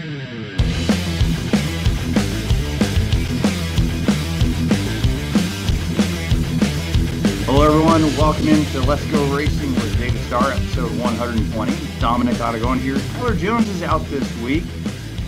Hello, everyone. Welcome into Let's Go Racing with David Starr, episode 120. Dominic Aragon here. Tyler Jones is out this week,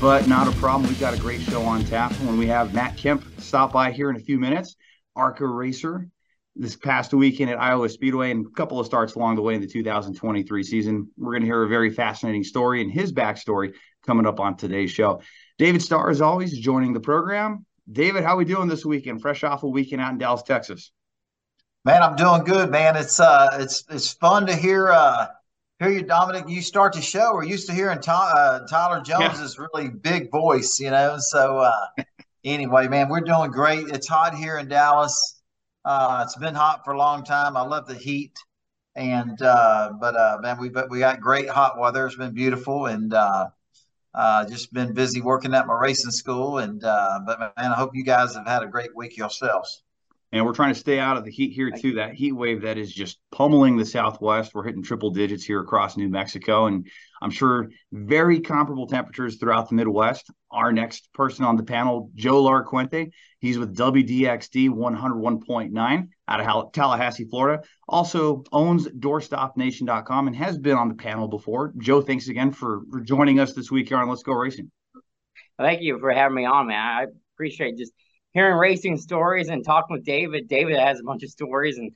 but not a problem. We've got a great show on tap when we have Matt Kemp stop by here in a few minutes. ARCA Racer this past weekend at Iowa Speedway and a couple of starts along the way in the 2023 season. We're going to hear a very fascinating story and his backstory coming up on today's show. David Starr, as always, joining the program. David, how are we doing this weekend? Fresh off a weekend out in Dallas, Texas. Man, I'm doing good, man. It's uh, it's it's fun to hear uh, hear you, Dominic. You start the show. We're used to hearing uh, Tyler Jones's yeah. really big voice, you know. So uh, anyway, man, we're doing great. It's hot here in Dallas. Uh, it's been hot for a long time. I love the heat, and uh, but uh, man, we we got great hot weather. It's been beautiful, and uh, uh, just been busy working at my racing school. And uh, but man, I hope you guys have had a great week yourselves and we're trying to stay out of the heat here too. That heat wave that is just pummeling the Southwest. We're hitting triple digits here across New Mexico, and I'm sure very comparable temperatures throughout the Midwest. Our next person on the panel, Joe Laracuente. He's with WDXD 101.9 out of Tallahassee, Florida. Also owns DoorstopNation.com and has been on the panel before. Joe, thanks again for, for joining us this week here on Let's Go Racing. Thank you for having me on, man. I appreciate just hearing racing stories and talking with David. David has a bunch of stories, and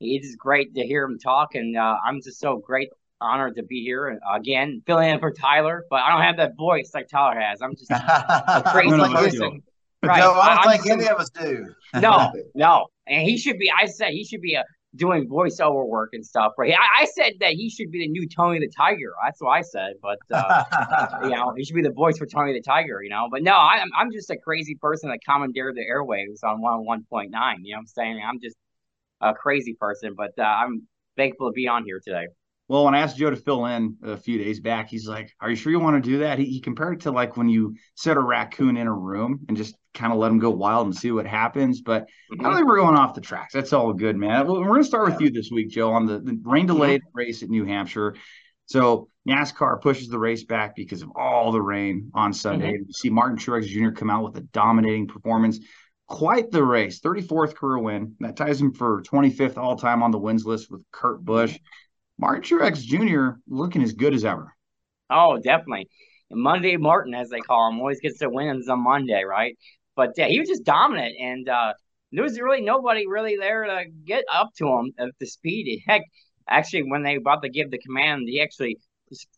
it's just great to hear him talk. And uh, I'm just so great, honored to be here again, filling in for Tyler. But I don't have that voice like Tyler has. I'm just a crazy person. Right. No, I don't I'm think any of us do. no, no, and he should be. I said he should be a doing voiceover work and stuff. Right? I, I, said that he should be the new Tony the Tiger. That's what I said. But uh, you know, he should be the voice for Tony the Tiger. You know, but no, I, am I'm just a crazy person that commandeered the airwaves on one one point nine. You know, what I'm saying I'm just a crazy person, but uh, I'm thankful to be on here today. Well, when I asked Joe to fill in a few days back, he's like, "Are you sure you want to do that?" He, he compared it to like when you set a raccoon in a room and just kind of let them go wild and see what happens. But mm-hmm. I don't think we're going off the tracks. That's all good, man. We're going to start with you this week, Joe, on the, the rain delayed mm-hmm. race at New Hampshire. So NASCAR pushes the race back because of all the rain on Sunday. Mm-hmm. You see Martin Truex Jr. come out with a dominating performance. Quite the race, 34th career win. That ties him for 25th all time on the wins list with Kurt Busch. Martin Truex Jr. looking as good as ever. Oh, definitely. Monday Martin, as they call him, always gets the wins on Monday, right? But yeah, he was just dominant, and uh, there was really nobody really there to get up to him at the speed. Heck, actually, when they about to give the command, he actually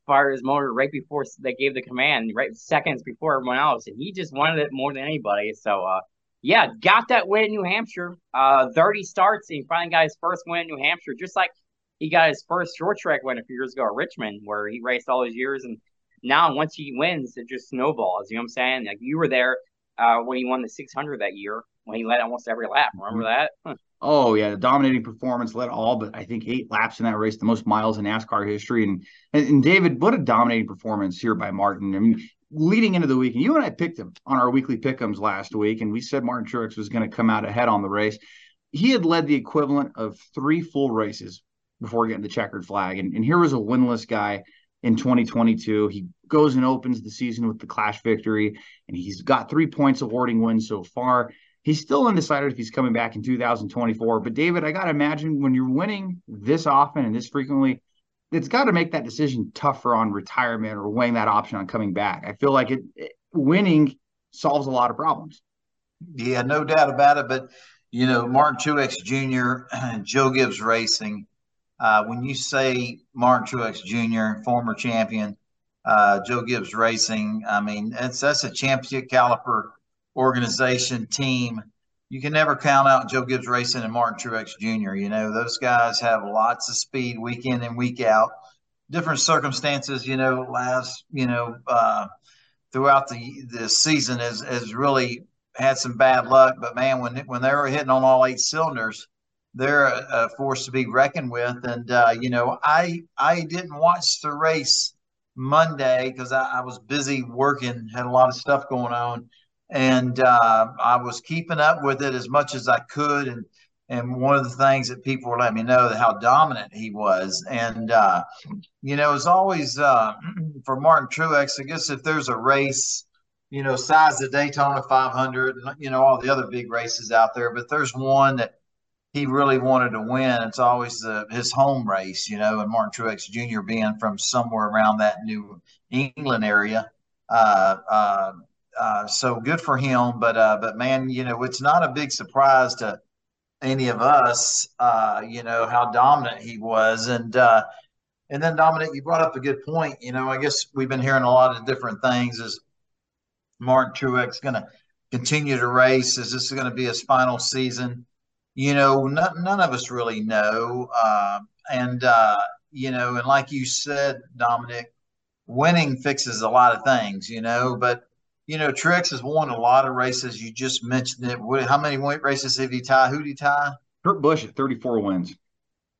fired his motor right before they gave the command, right seconds before everyone else, and he just wanted it more than anybody. So, uh, yeah, got that win in New Hampshire. Uh, 30 starts, and he finally got his first win in New Hampshire, just like he got his first short track win a few years ago at Richmond, where he raced all his years. And now, once he wins, it just snowballs. You know what I'm saying? Like you were there uh, when he won the 600 that year, when he led almost every lap. Remember mm-hmm. that? Oh yeah, the dominating performance led all, but I think eight laps in that race, the most miles in NASCAR history. And, and and David, what a dominating performance here by Martin. I mean, leading into the week, and you and I picked him on our weekly pickums last week, and we said Martin Truex was going to come out ahead on the race. He had led the equivalent of three full races before getting the checkered flag. And, and here was a winless guy in 2022. He goes and opens the season with the Clash victory, and he's got three points awarding wins so far. He's still undecided if he's coming back in 2024. But David, I got to imagine when you're winning this often and this frequently, it's got to make that decision tougher on retirement or weighing that option on coming back. I feel like it, it winning solves a lot of problems. Yeah, no doubt about it. But you know, Martin Truex Jr., and Joe Gibbs Racing, uh, when you say Martin Truex Jr., former champion, uh, Joe Gibbs Racing, I mean, that's, that's a championship caliber organization team. You can never count out Joe Gibbs Racing and Martin Truex Jr. You know, those guys have lots of speed week in and week out. Different circumstances, you know, last, you know, uh, throughout the the season has, has really had some bad luck. But man, when when they were hitting on all eight cylinders, they're a, force to be reckoned with. And uh, you know, I I didn't watch the race Monday because I, I, was busy working, had a lot of stuff going on, and uh, I was keeping up with it as much as I could. And and one of the things that people were letting me know how dominant he was. And uh, you know, it's always uh, for Martin Truex. I guess if there's a race, you know, size the Daytona 500, you know, all the other big races out there, but there's one that he really wanted to win. It's always the, his home race, you know, and Martin Truex Jr. being from somewhere around that New England area. Uh, uh, uh, so good for him, but uh, but man, you know, it's not a big surprise to any of us, uh, you know, how dominant he was. And uh, and then Dominic, you brought up a good point. You know, I guess we've been hearing a lot of different things. Is Martin Truex going to continue to race? Is this going to be his final season? You know, none, none of us really know. Uh, and uh, you know, and like you said, Dominic, winning fixes a lot of things. You know, but you know, Truex has won a lot of races. You just mentioned it. What, how many races did he tie? Who did he tie? Kurt Busch at 34 wins.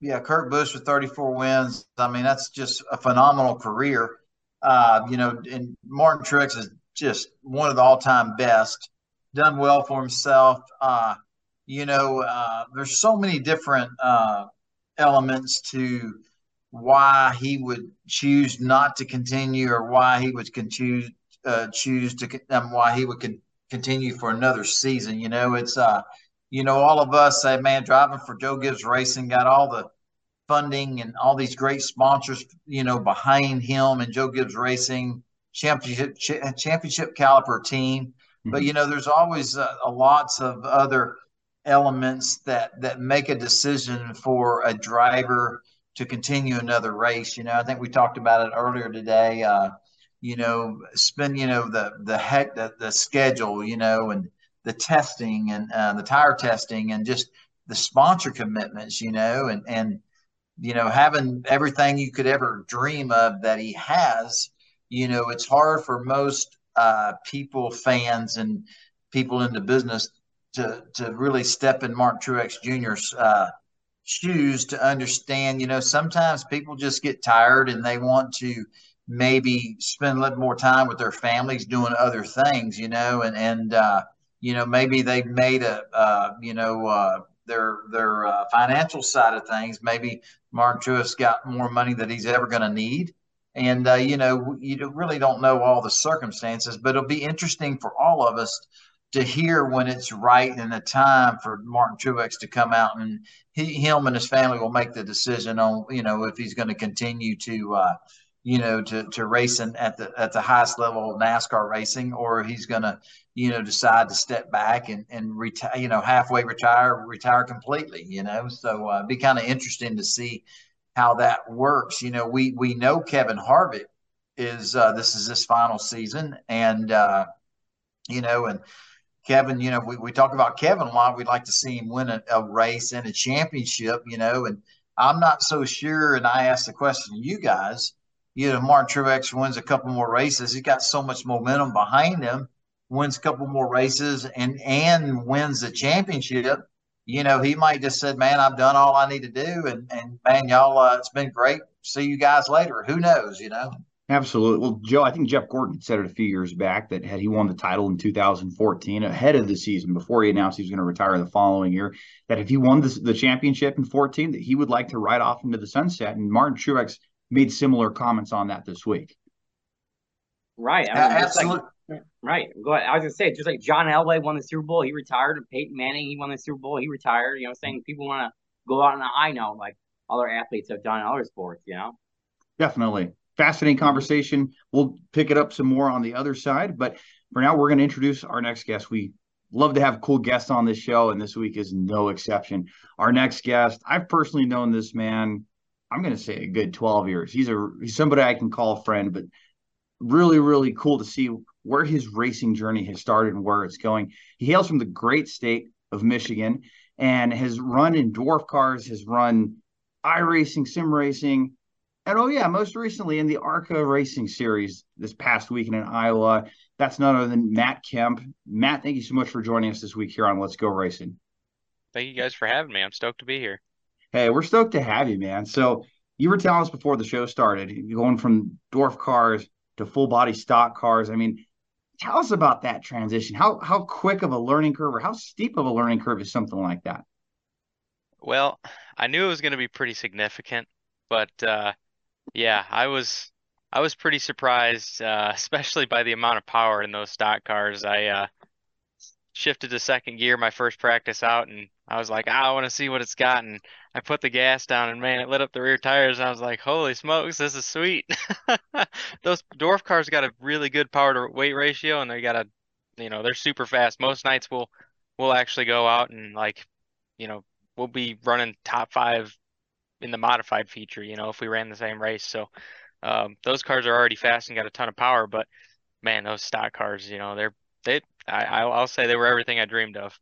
Yeah, Kurt Busch with 34 wins. I mean, that's just a phenomenal career. Uh, you know, and Martin Truex is just one of the all-time best. Done well for himself. Uh, you know, uh, there's so many different uh, elements to why he would choose not to continue or why he would continue uh, choose to um, why he would con- continue for another season. You know, it's uh, you know, all of us say, man, driving for Joe Gibbs Racing got all the funding and all these great sponsors, you know, behind him and Joe Gibbs Racing championship ch- championship caliber team. Mm-hmm. But you know, there's always uh, lots of other elements that that make a decision for a driver to continue another race. You know, I think we talked about it earlier today. Uh, you know, spend, you know, the, the heck, the, the schedule, you know, and the testing and uh, the tire testing and just the sponsor commitments, you know, and, and, you know, having everything you could ever dream of that he has, you know, it's hard for most uh, people, fans, and people in the business to to really step in Mark Truex Jr.'s uh, shoes to understand. You know, sometimes people just get tired and they want to maybe spend a little more time with their families doing other things, you know, and and uh, you know maybe they've made a uh, you know uh, their their uh, financial side of things. Maybe Mark Truex got more money that he's ever going to need, and uh, you know you really don't know all the circumstances, but it'll be interesting for all of us to hear when it's right and the time for Martin Truex to come out and he, him and his family will make the decision on you know if he's going to continue to uh, you know, to to racing at the at the highest level of NASCAR racing, or he's going to, you know, decide to step back and and retire, you know, halfway retire, retire completely. You know, so uh, it'd be kind of interesting to see how that works. You know, we we know Kevin Harvick is uh, this is his final season, and uh, you know, and Kevin, you know, we, we talk about Kevin a lot. We'd like to see him win a, a race and a championship, you know, and I'm not so sure. And I asked the question to you guys you know, Martin Truex wins a couple more races. He's got so much momentum behind him, wins a couple more races and and wins the championship. You know, he might just said, "Man, I've done all I need to do," and and man, y'all, uh, it's been great. See you guys later. Who knows? You know. Absolutely. Well, Joe, I think Jeff Gordon said it a few years back that had he won the title in 2014 ahead of the season before he announced he was going to retire the following year, that if he won the, the championship in 14, that he would like to ride off into the sunset. And Martin Truex made similar comments on that this week. Right. I mean, Absolutely. Like, right. Go ahead. I was gonna say, just like John Elway won the Super Bowl, he retired, and Peyton Manning, he won the Super Bowl, he retired. You know, saying people want to go out on a high note, like other athletes have done in other sports. You know. Definitely fascinating conversation. We'll pick it up some more on the other side, but for now, we're going to introduce our next guest. We love to have cool guests on this show, and this week is no exception. Our next guest, I've personally known this man I'm going to say a good 12 years. He's a he's somebody I can call a friend, but really really cool to see where his racing journey has started and where it's going. He hails from the great state of Michigan and has run in dwarf cars, has run iRacing, sim racing, and oh yeah, most recently in the ARCA Racing Series this past weekend in Iowa. That's none other than Matt Kemp. Matt, thank you so much for joining us this week here on Let's Go Racing. Thank you guys for having me. I'm stoked to be here. Hey, we're stoked to have you, man. So you were telling us before the show started, going from dwarf cars to full body stock cars. I mean, tell us about that transition. How how quick of a learning curve or how steep of a learning curve is something like that? Well, I knew it was going to be pretty significant, but uh, yeah, I was I was pretty surprised, uh, especially by the amount of power in those stock cars. I uh, shifted to second gear my first practice out, and I was like, ah, I want to see what it's got. And I put the gas down, and man, it lit up the rear tires. And I was like, holy smokes, this is sweet. Those dwarf cars got a really good power to weight ratio, and they got a, you know, they're super fast. Most nights we'll we'll actually go out and like, you know, we'll be running top five in the modified feature, you know, if we ran the same race. So um, those cars are already fast and got a ton of power, but man, those stock cars, you know, they're they I I'll say they were everything I dreamed of.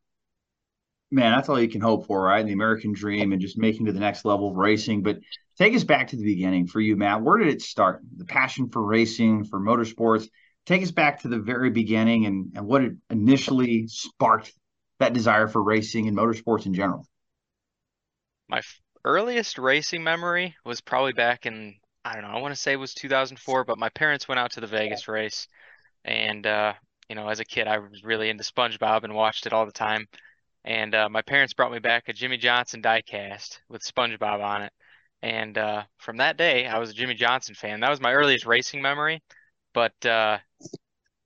Man, that's all you can hope for, right? The American dream and just making to the next level of racing. But take us back to the beginning for you, Matt. Where did it start? The passion for racing, for motorsports. Take us back to the very beginning and, and what it initially sparked that desire for racing and motorsports in general. My earliest racing memory was probably back in I don't know, I want to say it was 2004, but my parents went out to the Vegas race and uh, you know, as a kid, I was really into SpongeBob and watched it all the time. And uh, my parents brought me back a Jimmie Johnson diecast with SpongeBob on it. And uh, from that day, I was a Jimmie Johnson fan. That was my earliest racing memory. But uh,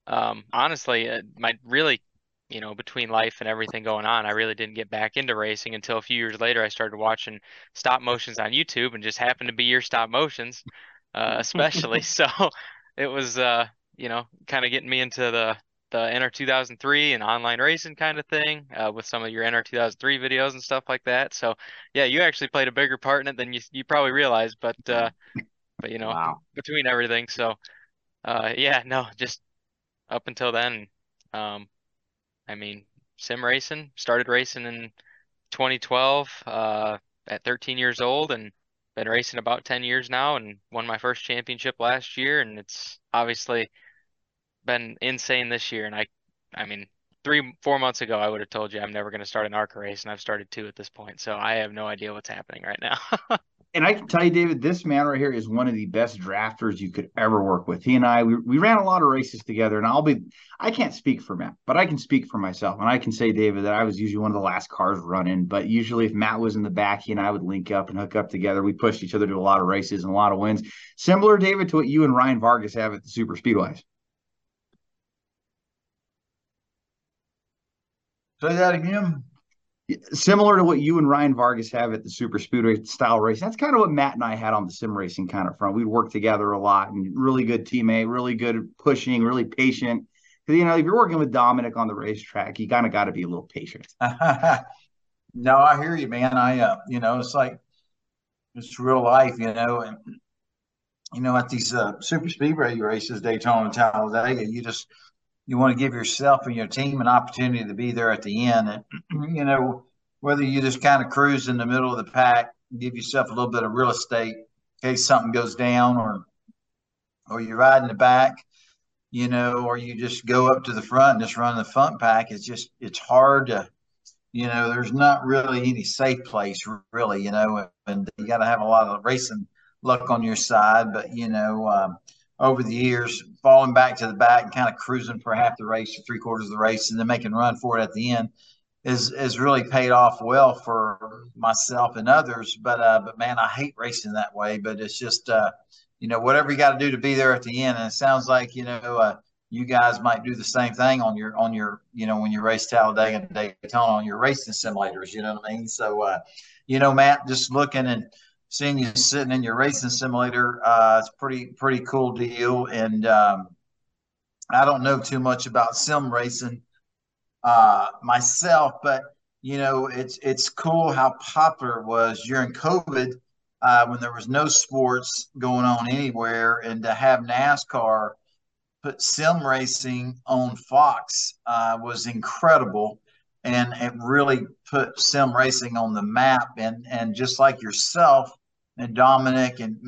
um, honestly, uh, my really, you know, between life and everything going on, I really didn't get back into racing until a few years later. I started watching stop motions on YouTube, and just happened to be your stop motions, uh, especially. so it was, uh, you know, kind of getting me into the the NR 2003 and online racing kind of thing uh, with some of your NR 2003 videos and stuff like that. So yeah, you actually played a bigger part in it than you you probably realized, but uh, but you know wow. between everything. So uh, yeah, no, just up until then, um, I mean, sim racing started racing in 2012 uh, at 13 years old and been racing about 10 years now and won my first championship last year. And it's obviously been insane this year, and I, I mean, three, four months ago, I would have told you I'm never going to start an ARCA race, and I've started two at this point. So I have no idea what's happening right now. and I can tell you, David, this man right here is one of the best drafters you could ever work with. He and I, we, we ran a lot of races together, and I'll be, I can't speak for Matt, but I can speak for myself. And I can say, David, that I was usually one of the last cars running, but usually if Matt was in the back, he and I would link up and hook up together. We pushed each other to a lot of races and a lot of wins. Similar, David, to what you and Ryan Vargas have at the Super Speedways. Say that again. Similar to what you and Ryan Vargas have at the Super Speedway style race. That's kind of what Matt and I had on the sim racing kind of front. We'd work together a lot and really good teammate, really good pushing, really patient. Because, you know, if you're working with Dominic on the racetrack, you kind of got to be a little patient. no, I hear you, man. I, uh, you know, it's like, it's real life, you know, and, you know, at these uh, super speedway races, Daytona and Talladega, you just, you want to give yourself and your team an opportunity to be there at the end. And, you know, whether you just kind of cruise in the middle of the pack, give yourself a little bit of real estate in case something goes down, or or you ride in the back, you know, or you just go up to the front and just run the front pack. It's just it's hard to, you know, there's not really any safe place really, you know, and you got to have a lot of racing luck on your side. But you know, um, over the years, falling back to the back and kind of cruising for half the race or three quarters of the race and then making run for it at the end is is really paid off well for myself and others. But uh, but man, I hate racing that way. But it's just uh, you know whatever you got to do to be there at the end. And it sounds like you know uh, you guys might do the same thing on your on your you know when you race Talladega and Daytona on your racing simulators. You know what I mean? So uh, you know, Matt, just looking and seeing you sitting in your racing simulator. Uh, it's pretty pretty cool deal. And um, I don't know too much about sim racing uh, myself, but you know it's it's cool how popular it was during COVID uh, when there was no sports going on anywhere, and to have NASCAR put sim racing on Fox uh, was incredible and it really put sim racing on the map and and just like yourself and Dominic and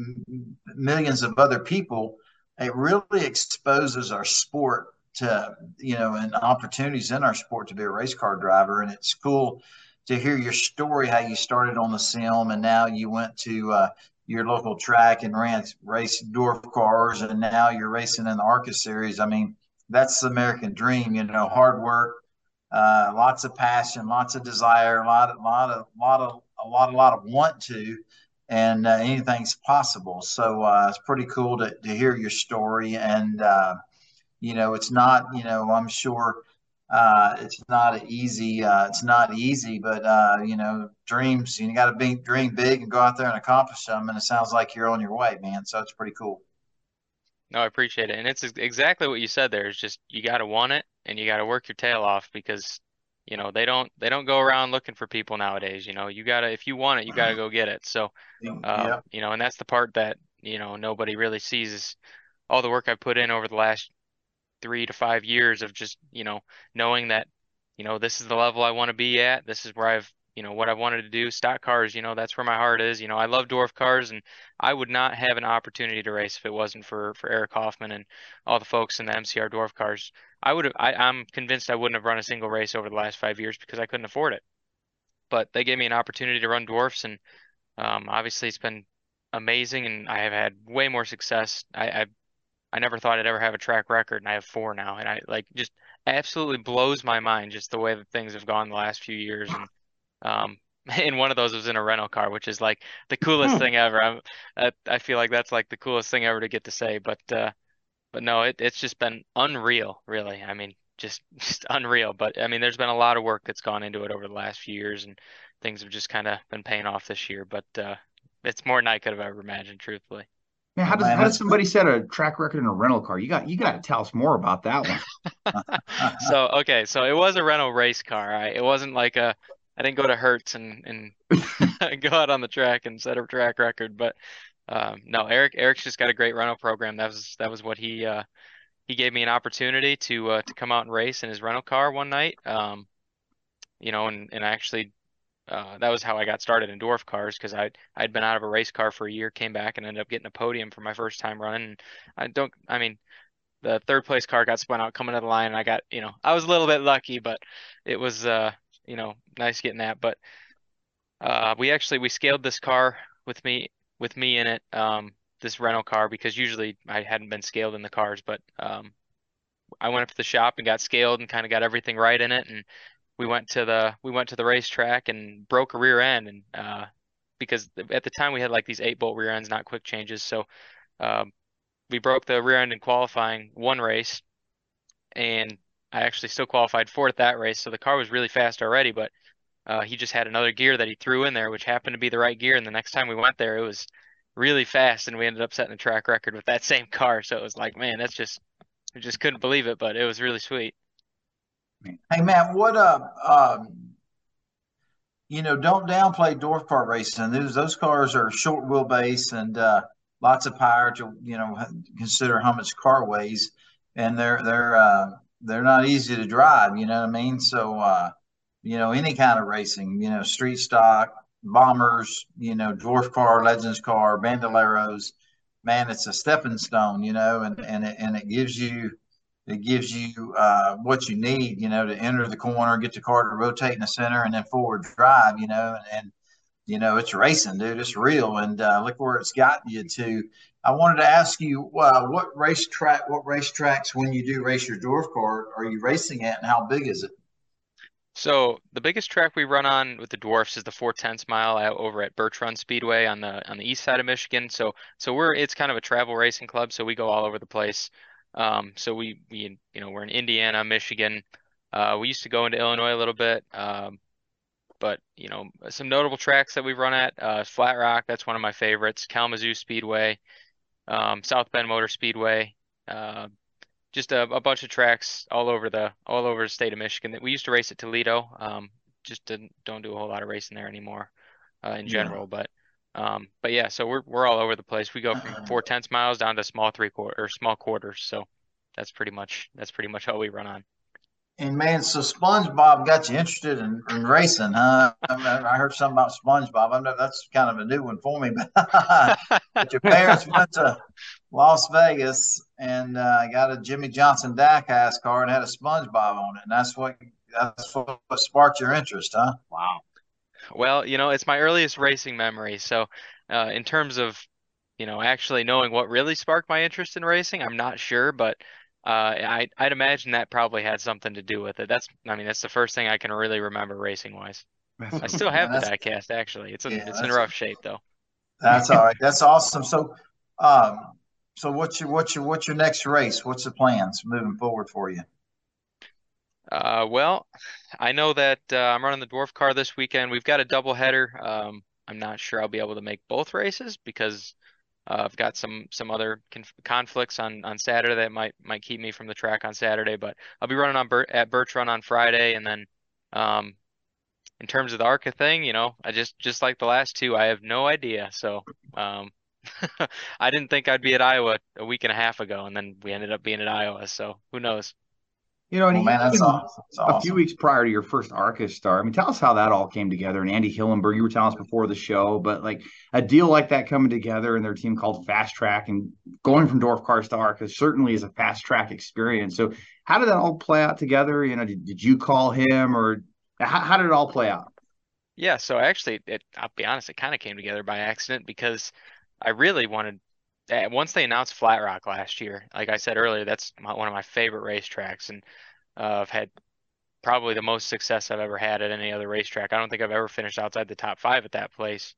millions of other people, it really exposes our sport to, you know, and opportunities in our sport to be a race car driver. And it's cool to hear your story, how you started on the sim and now you went to uh, your local track and ran race dwarf cars and now you're racing in the ARCA series. I mean, that's the American dream, you know, hard work, uh, lots of passion, lots of desire, a lot, a lot of, lot of a lot, a lot of want to, and uh, anything's possible. So uh, it's pretty cool to, to hear your story. And, uh, you know, it's not, you know, I'm sure uh, it's not easy, uh, it's not easy, but, uh, you know, dreams, you got to be, dream big and go out there and accomplish them. And it sounds like you're on your way, man. So it's pretty cool. No, I appreciate it. And it's exactly what you said there. It's just you got to want it and you got to work your tail off because you know they don't they don't go around looking for people nowadays you know you gotta if you want it you gotta go get it so uh, yeah. you know and that's the part that you know nobody really sees is all the work i put in over the last three to five years of just you know knowing that you know this is the level i want to be at this is where i've you know what I wanted to do. Stock cars, you know, that's where my heart is. You know, I love dwarf cars, and I would not have an opportunity to race if it wasn't for for Eric Hoffman and all the folks in the MCR dwarf cars. I would have. I, I'm convinced I wouldn't have run a single race over the last five years because I couldn't afford it. But they gave me an opportunity to run dwarfs, and um, obviously it's been amazing, and I have had way more success. I, I I never thought I'd ever have a track record, and I have four now, and I like just absolutely blows my mind just the way that things have gone the last few years and um, and one of those was in a rental car, which is like the coolest hmm. thing ever. I'm, I, I feel like that's like the coolest thing ever to get to say. But uh, but no, it, it's just been unreal, really. I mean, just just unreal. But I mean, there's been a lot of work that's gone into it over the last few years, and things have just kind of been paying off this year. But uh, it's more than I could have ever imagined, truthfully. Man, how does how does somebody set a track record in a rental car? You got you got to tell us more about that one. so okay, so it was a rental race car. Right? It wasn't like a I didn't go to Hertz and and go out on the track and set a track record, but um, no, Eric Eric's just got a great rental program. That was that was what he uh, he gave me an opportunity to uh, to come out and race in his rental car one night. Um, you know, and and actually uh, that was how I got started in dwarf cars because I I'd been out of a race car for a year, came back and ended up getting a podium for my first time running. I don't, I mean, the third place car got spun out coming to the line, and I got, you know, I was a little bit lucky, but it was uh you know, nice getting that. But uh, we actually we scaled this car with me with me in it, um, this rental car because usually I hadn't been scaled in the cars, but um, I went up to the shop and got scaled and kind of got everything right in it, and we went to the we went to the racetrack and broke a rear end and uh, because at the time we had like these eight bolt rear ends, not quick changes, so um, we broke the rear end in qualifying one race, and I actually still qualified fourth that race, so the car was really fast already. But uh, he just had another gear that he threw in there, which happened to be the right gear. And the next time we went there, it was really fast, and we ended up setting a track record with that same car. So it was like, man, that's just I just couldn't believe it, but it was really sweet. Hey Matt, what uh, um, you know, don't downplay dwarf car racing. Those those cars are short wheelbase and uh, lots of power to you know consider how much car weighs, and they're they're uh, they're not easy to drive. You know what I mean? So, uh, you know, any kind of racing, you know, street stock, bombers, you know, dwarf car, legends car, bandoleros, man, it's a stepping stone, you know, and and it, and it gives you it gives you uh, what you need, you know, to enter the corner, get the car to rotate in the center, and then forward drive, you know, and, and you know, it's racing, dude. It's real, and uh, look where it's gotten you to. I wanted to ask you uh, what racetrack, what racetracks, when you do race your dwarf car, are you racing at, and how big is it? So the biggest track we run on with the dwarfs is the four tenths mile out over at Birch Run Speedway on the on the east side of Michigan. So so we're it's kind of a travel racing club, so we go all over the place. Um, so we we you know we're in Indiana, Michigan. Uh, we used to go into Illinois a little bit. Um, but you know, some notable tracks that we've run at uh, Flat Rock, that's one of my favorites. Kalamazoo Speedway, um, South Bend Motor Speedway, uh, just a, a, bunch of tracks all over the all over the state of Michigan. That we used to race at Toledo, um, just didn't, don't do a whole lot of racing there anymore uh, in general. Yeah. But um, but yeah, so we're we're all over the place. We go from four tenths miles down to small three quarter or small quarters. So that's pretty much that's pretty much all we run on. And man, so SpongeBob got you interested in, in racing, huh? I, heard something about SpongeBob. I know that's kind of a new one for me, but, but your parents went to Las Vegas and uh, got a Jimmie Johnson Diecast car and had a SpongeBob on it, and that's what that's what sparked your interest, huh? Wow. Well, you know, it's my earliest racing memory. So, uh, in terms of, you know, actually knowing what really sparked my interest in racing, I'm not sure, but uh, I I'd imagine that probably had something to do with it. That's I mean that's the first thing I can really remember racing wise. I still have the diecast actually. It's in yeah, it's in rough shape though. That's all right. That's awesome. So, um, so what's your what's your what's your next race? What's the plans moving forward for you? Uh, well, I know that uh, I'm running the dwarf car this weekend. We've got a double header. Um, I'm not sure I'll be able to make both races because uh, I've got some some other conf- conflicts on on Saturday that might might keep me from the track on Saturday. But I'll be running on at Birch Run on Friday, and then um, in terms of the ARCA thing, you know, I just just like the last two, I have no idea. So um, I didn't think I'd be at Iowa a week and a half ago, and then we ended up being at Iowa. So who knows? You know, and oh, man, that's awesome. that's awesome. a few weeks prior to your first ARCA star. I mean, tell us how that all came together. And Andy Hillenberg, you were telling us before the show, but like a deal like that coming together and their team called Fast Track and going from Dwarf Cars to ARCA certainly is a fast track experience. So, how did that all play out together? You know, did, did you call him or how, how did it all play out? Yeah, so actually, it, I'll be honest, it kind of came together by accident because I really wanted. Once they announced Flat Rock last year, like I said earlier, that's my, one of my favorite racetracks, and uh, I've had probably the most success I've ever had at any other racetrack. I don't think I've ever finished outside the top five at that place.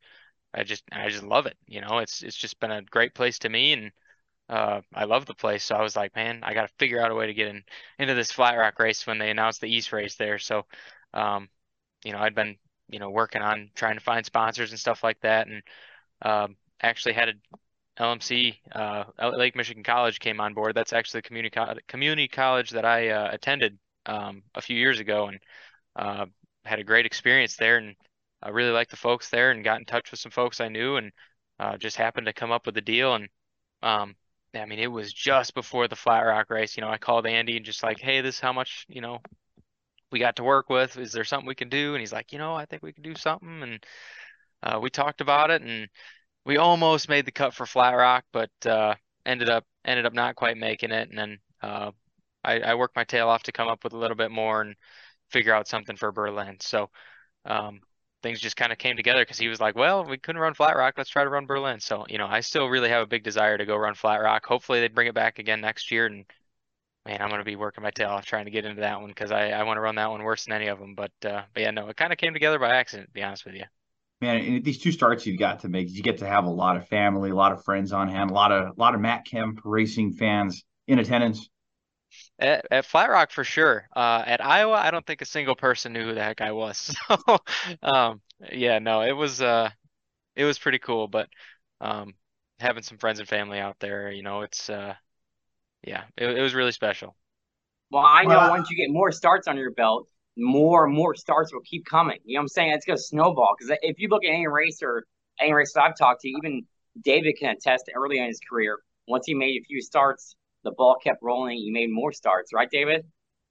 I just I just love it. You know, it's it's just been a great place to me, and uh, I love the place. So I was like, man, I got to figure out a way to get in into this Flat Rock race when they announced the East race there. So, um, you know, I'd been you know, working on trying to find sponsors and stuff like that. And um, actually had a LMC, uh, Lake Michigan College came on board. That's actually the community co- community college that I uh, attended um, a few years ago, and uh, had a great experience there. And I really liked the folks there, and got in touch with some folks I knew, and uh, just happened to come up with a deal. And um, I mean, it was just before the Flat Rock race. You know, I called Andy and just like, hey, this is how much you know we got to work with. Is there something we can do? And he's like, you know, I think we can do something. And uh, we talked about it, and we almost made the cut for Flat Rock, but uh, ended up ended up not quite making it. And then uh, I, I, worked my tail off to come up with a little bit more and figure out something for Berlin. So um, things just kind of came together because he was like, well, we couldn't run Flat Rock. Let's try to run Berlin. So you know, I still really have a big desire to go run Flat Rock. Hopefully, they bring it back again next year and man, I'm going to be working my tail off trying to get into that one because I, I want to run that one worse than any of them. But, uh, but yeah, no, it kind of came together by accident, to be honest with you. Man, and these two starts you've got to make, you get to have a lot of family, a lot of friends on hand, a lot of a lot of Matt Kemp racing fans in attendance. At, at Flat Rock for sure. Uh, at Iowa, I don't think a single person knew who the heck I was. So, um, yeah, no, it was uh, it was pretty cool. But um, having some friends and family out there, you know, it's uh, yeah, it, it was really special. Well, I know well, once you get more starts on your belt, more and more starts will keep coming. You know what I'm saying? It's going to snowball. Because if you look at any racer, any racer I've talked to, even David can attest early in his career, once he made a few starts, the ball kept rolling. He made more starts, right, David?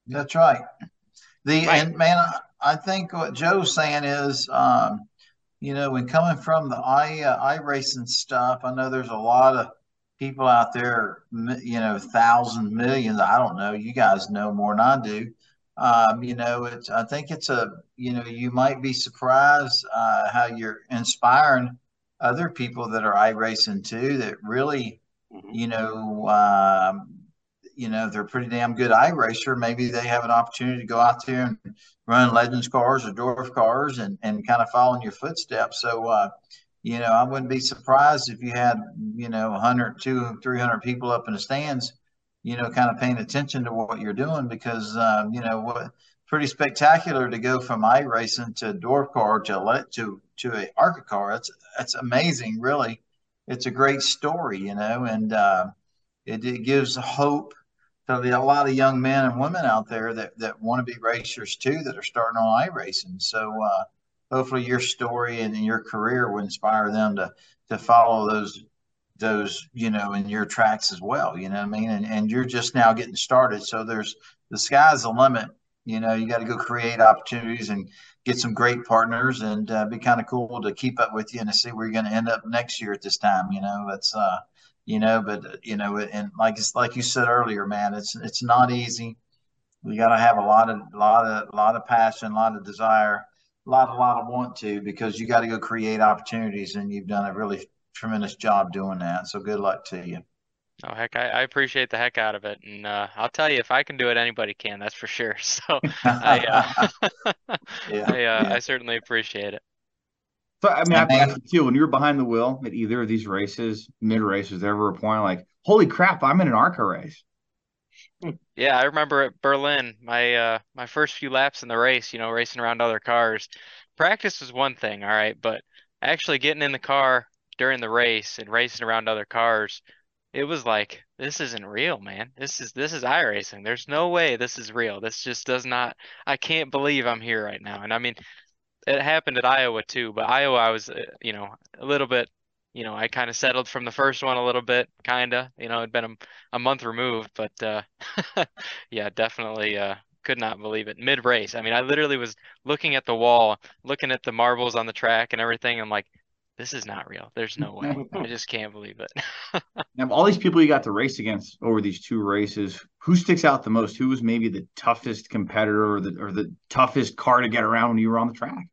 That's right. The right. and man, I think what Joe's saying is, um, you know, when coming from the i uh, iRacing stuff, I know there's a lot of people out there, you know, thousands, millions. I don't know. You guys know more than I do. Um, you know, it's. I think it's a. You know, you might be surprised uh, how you're inspiring other people that are iRacing too. That really, mm-hmm. you know, um, you know, they're pretty damn good iRacer. Maybe they have an opportunity to go out there and run Legends cars or Dwarf cars and and kind of follow in your footsteps. So. Uh, you know, I wouldn't be surprised if you had, you know, 100, 200, 300 people up in the stands, you know, kind of paying attention to what you're doing because, um, you know, what pretty spectacular to go from iRacing to dwarf car to to to a ARCA car. That's that's amazing, really. It's a great story, you know, and uh, it, it gives hope to a lot of young men and women out there that that want to be racers too that are starting on iRacing. So. Uh, hopefully your story and your career will inspire them to to follow those those you know in your tracks as well you know what i mean? And, and you're just now getting started. So there's the sky's the limit you know? You got to go create opportunities and get some great partners and uh, be kind of cool to keep up with you and to see where you're going to end up next year at this time you know? That's uh you know but you know and like it's like you said earlier man it's it's not easy. We got to have a lot of lot of lot of passion a lot of desire a lot, a lot of want to because you got to go create opportunities, and you've done a really tremendous job doing that. So good luck to you. Oh heck, I, I appreciate the heck out of it, and uh, I'll tell you, if I can do it, anybody can. That's for sure. So I, uh, Yeah, I, uh, yeah. I certainly appreciate it. So I mean, I've asked you when you were behind the wheel at either of these races, mid race, was there ever a point like, holy crap, I'm in an ARCA race? Yeah, I remember at Berlin, my uh my first few laps in the race, you know, racing around other cars. Practice was one thing, all right, but actually getting in the car during the race and racing around other cars, it was like, this isn't real, man. This is this is iRacing. There's no way this is real. This just does not, I can't believe I'm here right now. And I mean, it happened at Iowa too, but Iowa I was, uh, you know, a little bit, you know, I kind of settled from the first one a little bit, kind of, you know, it'd been a, a month removed, but uh yeah, definitely uh could not believe it. Mid race. I mean, I literally was looking at the wall, looking at the marbles on the track and everything. I'm like, this is not real. There's no way. I just can't believe it. Now, of all these people you got to race against over these two races, who sticks out the most? Who was maybe the toughest competitor or the or the toughest car to get around when you were on the track?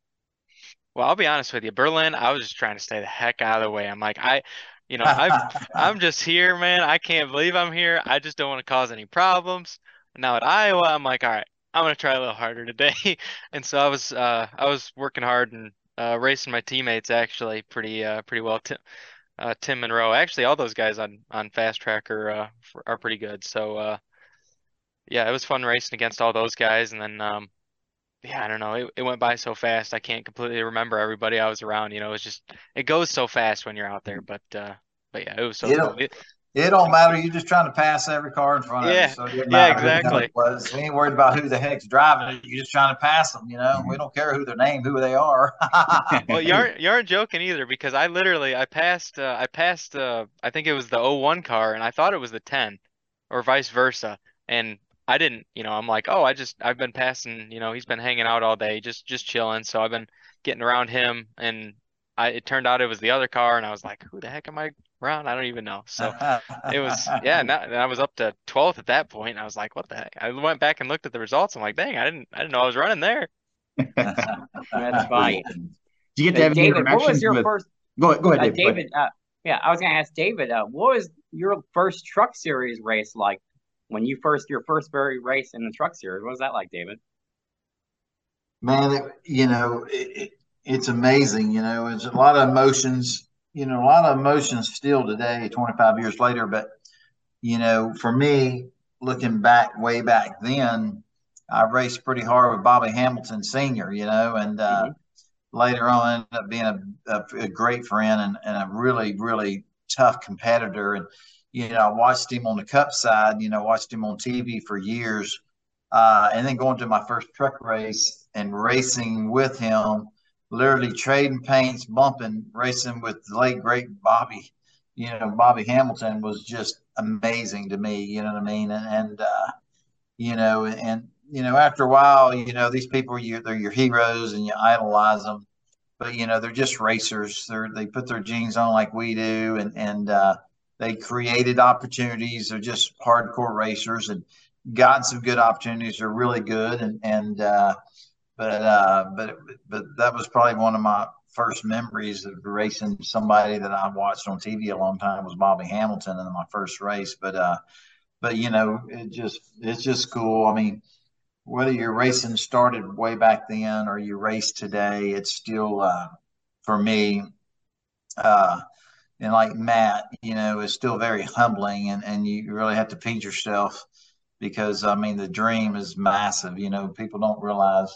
Well, I'll be honest with you. Berlin, I was just trying to stay the heck out of the way. I'm like, I, you know, I've I'm just here, man. I can't believe I'm here. I just don't want to cause any problems. Now at Iowa, I'm like, all right, I'm gonna try a little harder today. And so I was uh I was working hard and uh racing my teammates actually pretty uh pretty well. Tim, uh Tim Monroe, actually all those guys on on Fast Tracker are uh are pretty good. So uh yeah, it was fun racing against all those guys and then um yeah, I don't know. It, it went by so fast. I can't completely remember everybody I was around. You know, it's just it goes so fast when you're out there. But uh, but yeah, it was so You cool. Know, It- It don't matter. You're just trying to pass every car in front of Yeah, you. So it doesn't yeah, matter who the hell exactly. was. We ain't worried about who the heck's driving it. You're just trying to pass them. You know, we don't care who their name, who they are. Well, you aren't you aren't joking either because I literally I passed uh, I passed uh, I think it was the '01 car and I thought it was the 10 or vice versa and I didn't you know I'm like oh I just I've been passing you know he's been hanging out all day just just chilling so I've been getting around him and I it turned out it was the other car and I was like who the heck am I around I don't even know so it was yeah and I was up to 12th at that point point. I was like what the heck I went back and looked at the results I'm like dang I didn't I didn't know I was running there That's funny. Did you get to have any David, what was your with? first? Go go ahead, Uh, David. go ahead. Uh, yeah, I was gonna ask David, uh, what was your first truck series race like when you first your first very race in the truck series? What was that like, David? Man, it, you know, it, it, it's amazing. You know, it's a lot of emotions. You know, a lot of emotions still today, 25 years later. But you know, for me, looking back way back then, I raced pretty hard with Bobby Hamilton Sr. You know, and uh, later on ended up being a, a, a great friend and, and a really, really tough competitor. And you know, I watched him on the Cup side. You know, watched him on TV for years uh, and then going to my first truck race and racing with him, literally trading paints, bumping, racing with the late great Bobby. You know, Bobby Hamilton was just amazing to me. You know what I mean? And, and uh, you know, and you know, after a while, you know, these people you they're your heroes and you idolize them, but you know, they're just racers. They're they put their jeans on like we do, and and uh, they created opportunities. They're just hardcore racers and gotten some good opportunities. They're really good, and and uh, but uh, but but that was probably one of my first memories of racing somebody that I watched on TV a long time was Bobby Hamilton in my first race. But uh, but you know, it just it's just cool. I mean, whether your racing started way back then or you race today, it's still uh, for me. Uh, and like Matt, you know, is still very humbling, and and you really have to feed yourself because I mean the dream is massive. You know, people don't realize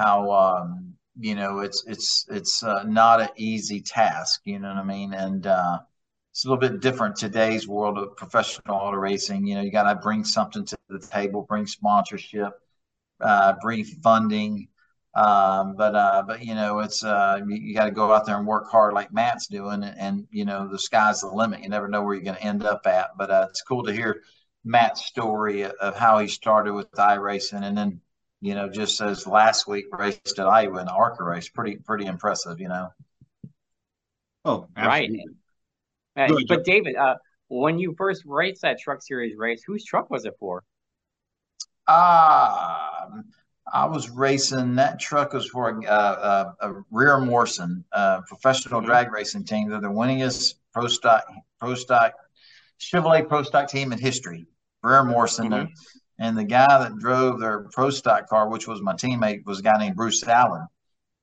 how um, you know it's it's it's uh, not an easy task. You know what I mean? And uh, it's a little bit different today's world of professional auto racing. You know, you got to bring something to the table, bring sponsorship, uh, bring funding. Um, but uh, but you know, it's uh, you, you got to go out there and work hard like Matt's doing, and, and you know, the sky's the limit. You never know where you're going to end up at. But uh, it's cool to hear Matt's story of how he started with iRacing, and then you know, just as last week raced at Iowa in the ARCA race, pretty pretty impressive. You know. Oh, Right. Uh, but David, uh, when you first raced that truck series race, whose truck was it for? Um, I was racing. That truck was for a, a, a Reher-Morrison, a professional drag racing team. They're the winningest pro stock pro stock Chevrolet Pro Stock team in history, Reher-Morrison. Mm-hmm. And, and the guy that drove their Pro Stock car, which was my teammate, was a guy named Bruce Allen.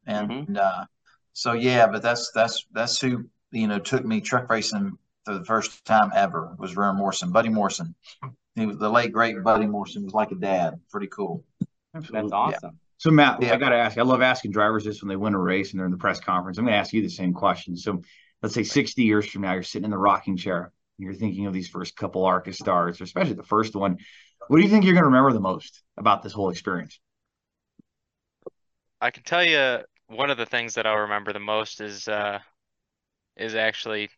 And mm-hmm. uh, so, yeah, but that's that's that's who you know took me truck racing for the first time ever was Barrera Morrison, Buddy Morrison. He was the late great Buddy Morrison was like a dad. Pretty cool. That's awesome. Yeah. So Matt, yeah. I got to ask. I love asking drivers this when they win a race and they're in the press conference. I'm going to ask you the same question. So, let's say 60 years from now, you're sitting in the rocking chair. And you're thinking of these first couple ARCA stars, especially the first one. What do you think you're going to remember the most about this whole experience? I can tell you one of the things that I'll remember the most is uh, is actually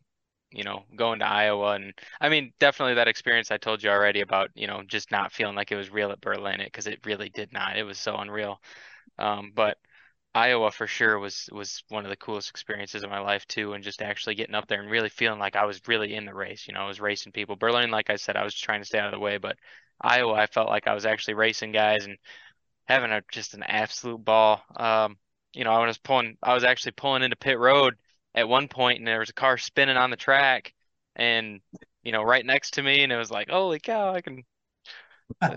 you know, going to Iowa and I mean, definitely that experience I told you already about, you know, just not feeling like it was real at Berlin because it really did not. It was so unreal. Um, but Iowa for sure was was one of the coolest experiences of my life too, and just actually getting up there and really feeling like I was really in the race. You know, I was racing people. Berlin, like I said, I was trying to stay out of the way, but Iowa, I felt like I was actually racing guys and having a just an absolute ball. Um, you know, I was pulling, I was actually pulling into pit road at one point and there was a car spinning on the track and you know right next to me and it was like holy cow i can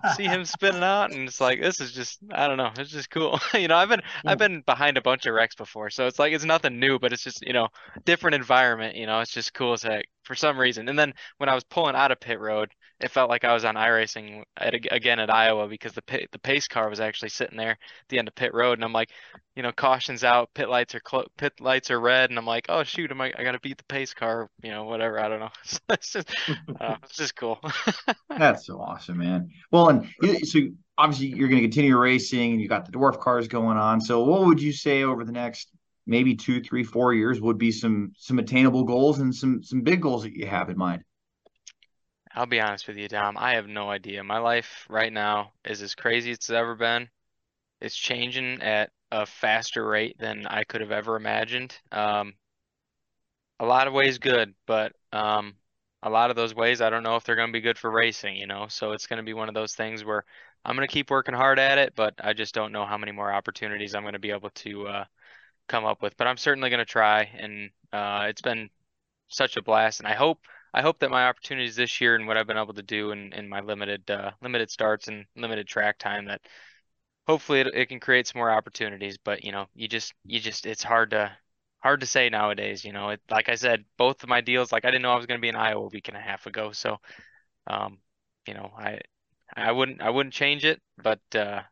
see him spinning out. And it's like this is just i don't know it's just cool. You know i've been i've been behind a bunch of wrecks before so it's like it's nothing new but it's just you know different environment you know it's just cool as heck for some reason. And then when i was pulling out of pit road it felt like I was on iRacing at, again at Iowa because the the pace car was actually sitting there at the end of pit road, and I'm like, you know, cautions out, pit lights are clo- pit lights are red, and I'm like, oh shoot, am I I gotta beat the pace car, you know, whatever, I don't know. it's just uh, it's just cool. That's so awesome, man. Well, and so obviously you're going to continue racing, and you got the dwarf cars going on. So what would you say over the next maybe two, three, four years would be some some attainable goals and some some big goals that you have in mind? I'll be honest with you, Dom. I have no idea. My life right now is as crazy as it's ever been. It's changing at a faster rate than I could have ever imagined. Um, a lot of ways good, but um, a lot of those ways I don't know if they're going to be good for racing, you know. So it's going to be one of those things where I'm going to keep working hard at it, but I just don't know how many more opportunities I'm going to be able to uh, come up with. But I'm certainly going to try, and uh, it's been such a blast, and I hope I hope that my opportunities this year and what I've been able to do in, in my limited uh, limited starts and limited track time that hopefully it, it can create some more opportunities. But you know, you just you just it's hard to hard to say nowadays. You know, it, like I said, both of my deals, like I didn't know I was going to be in Iowa a week and a half ago, so um, you know, I I wouldn't I wouldn't change it, but uh,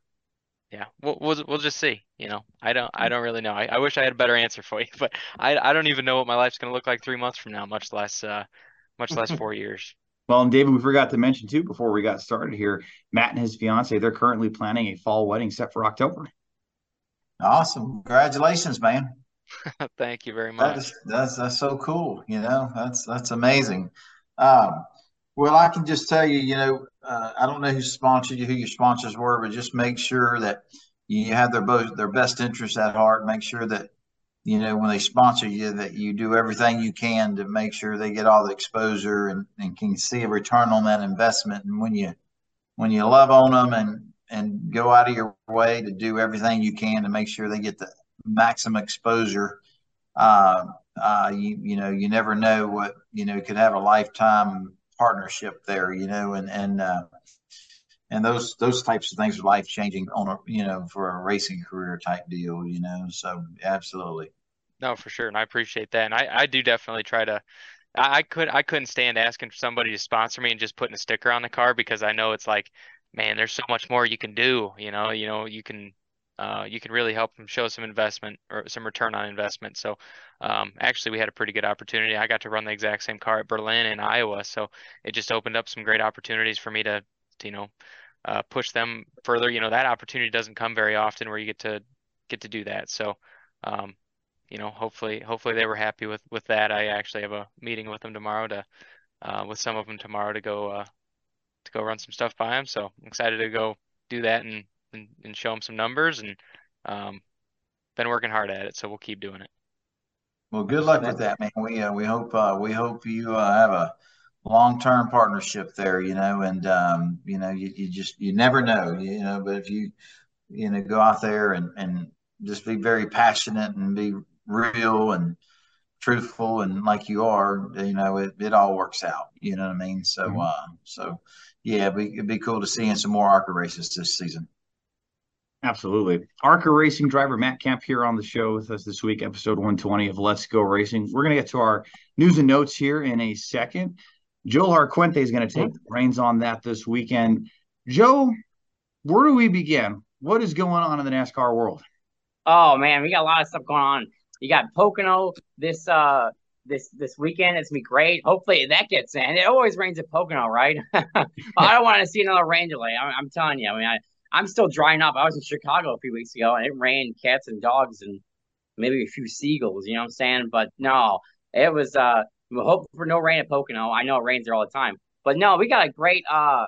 yeah, we'll, we'll we'll just see. You know, I don't I don't really know. I, I wish I had a better answer for you, but I I don't even know what my life's going to look like three months from now, much less uh, much less four years. Well, and David, we forgot to mention too before we got started here, Matt and his fiance, they're currently planning a fall wedding set for October. Awesome. Congratulations, man. Thank you very much. That is, that's that's so cool. You know, that's that's amazing. Um, well, I can just tell you, you know, uh, I don't know who sponsored you, who your sponsors were, but just make sure that you have their both their best interests at heart. Make sure that you know, when they sponsor you, that you do everything you can to make sure they get all the exposure and, and can see a return on that investment. And when you when you love on them and and go out of your way to do everything you can to make sure they get the maximum exposure, uh, uh, you you know, you never know what you know could have a lifetime partnership there. You know, and and uh, and those those types of things are life changing on a you know for a racing career type deal you know so absolutely no for sure and i appreciate that and i i do definitely try to i could i couldn't stand asking for somebody to sponsor me and just putting a sticker on the car because i know it's like man there's so much more you can do you know you know you can uh, you can really help them show some investment or some return on investment. So, um, actually, we had a pretty good opportunity. I got to run the exact same car at Berlin in Iowa, so it just opened up some great opportunities for me to you know, uh, push them further. You know, that opportunity doesn't come very often where you get to get to do that. So, um, you know, hopefully, hopefully they were happy with with that. I actually have a meeting with them tomorrow to, uh, with some of them tomorrow to go uh, to go run some stuff by them. So I'm excited to go do that and and, and show them some numbers and um, been working hard at it. So we'll keep doing it. Well, good luck with that, man. We uh, we hope uh, we hope you uh, have a long-term partnership there, you know, and, um, you know, you, you just, you never know, you know, but if you, you know, go out there and, and just be very passionate and be real and truthful and like you are, you know, it, it all works out. You know what I mean? So, mm-hmm. uh, so yeah, it'd be, it'd be cool to see in some more ARCA races this season. Absolutely. ARCA racing driver Matt Kemp here on the show with us this week, episode 120 of Let's Go Racing. We're going to get to our news and notes here in a second. Joe Laracuente is going to take the reins on that this weekend. Joe, where do we begin? What is going on in the NASCAR world? Oh man, we got a lot of stuff going on. You got Pocono this uh this this weekend. It's gonna be great. Hopefully that gets in. It always rains at Pocono, right? I don't want to see another rain delay. I'm, I'm, telling you. I mean, I, I'm still drying up. I was in Chicago a few weeks ago, and it rained cats and dogs and maybe a few seagulls. You know what I'm saying? But no, it was. uh we hope for no rain at Pocono. I know it rains there all the time, but no, we got a great uh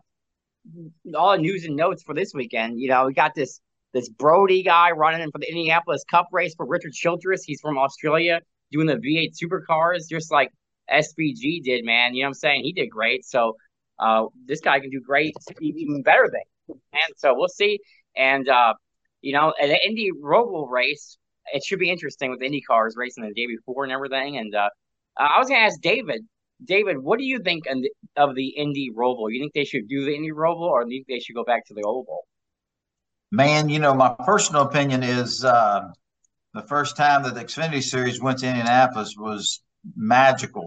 all news and notes for this weekend. You know, we got this this Brodie guy running in for the Indianapolis Cup race for Richard Childress. He's from Australia doing the V8 supercars, just like SVG did, man. You know what I'm saying? He did great. So uh, this guy can do great, even better things. And so we'll see. And, uh, you know, the Indy Roval race, it should be interesting with Indy cars racing the day before and everything. And uh, I was going to ask David, David, what do you think of the Indy Roval? You think they should do the Indy Roval or do you think they should go back to the Oval? Man, you know, my personal opinion is uh, the first time that the Xfinity Series went to Indianapolis was magical.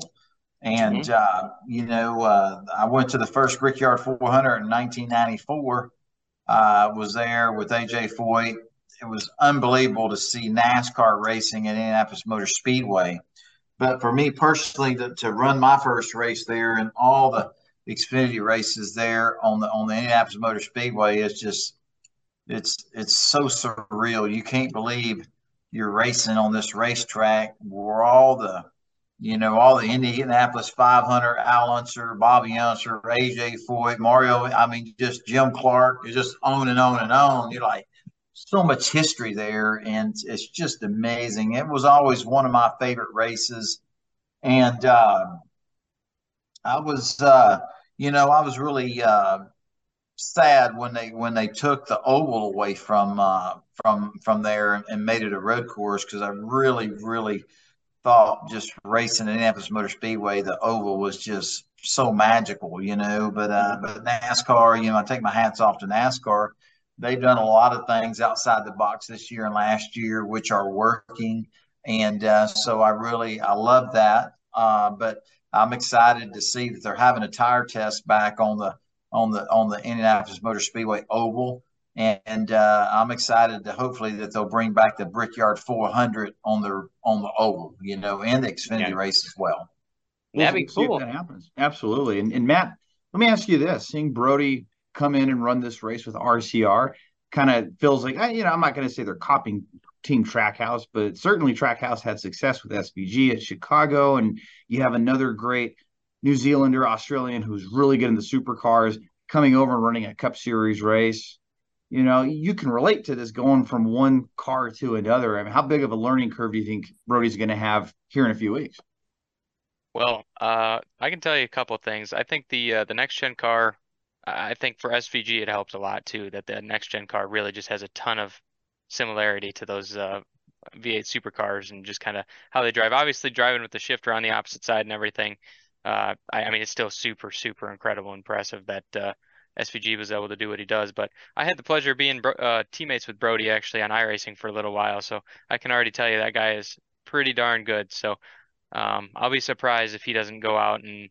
And, mm-hmm. uh, you know, uh, I went to the first Brickyard 400 in 1994. I uh, was there with AJ Foyt. It was unbelievable to see NASCAR racing at Indianapolis Motor Speedway. But for me personally, to, to run my first race there and all the Xfinity races there on the on the Indianapolis Motor Speedway is just it's it's so surreal. You can't believe you're racing on this racetrack where all the you know all the Indianapolis 500, Al Unser, Bobby Unser, AJ Foyt, Mario. I mean, just Jim Clark is just on and on and on. You're like so much history there, and it's just amazing. It was always one of my favorite races, and uh, I was, uh, you know, I was really uh, sad when they when they took the oval away from uh, from from there and made it a road course because I really really thought just racing at Indianapolis Motor Speedway the oval was just so magical, you know. But uh, but NASCAR, you know, I take my hats off to NASCAR. They've done a lot of things outside the box this year and last year, which are working, and uh, so I really I love that. Uh, but I'm excited to see that they're having a tire test back on the on the on the Indianapolis Motor Speedway oval. And uh, I'm excited to hopefully that they'll bring back the Brickyard 400 on the on the oval, you know, and the Xfinity yeah. race as well. That'd be cool. that happens. Absolutely. And, and Matt, let me ask you this: seeing Brodie come in and run this race with RCR kind of feels like you know I'm not going to say they're copying Team Trackhouse, but certainly Trackhouse had success with SVG at Chicago, and you have another great New Zealander, Australian who's really good in the supercars, coming over and running a Cup Series race. You know, you can relate to this going from one car to another. I mean, how big of a learning curve do you think Brodie's going to have here in a few weeks? Well, uh, I can tell you a couple of things. I think the uh, the next gen car, I think for SVG it helps a lot too. That the next gen car really just has a ton of similarity to those uh, V8 supercars and just kind of how they drive. Obviously, driving with the shifter on the opposite side and everything uh, I, I, mean, it's still super, super incredible, impressive that uh, SVG was able to do what he does. But I had the pleasure of being uh, teammates with Brodie actually on iRacing for a little while, so I can already tell you that guy is pretty darn good. So um, I'll be surprised if he doesn't go out and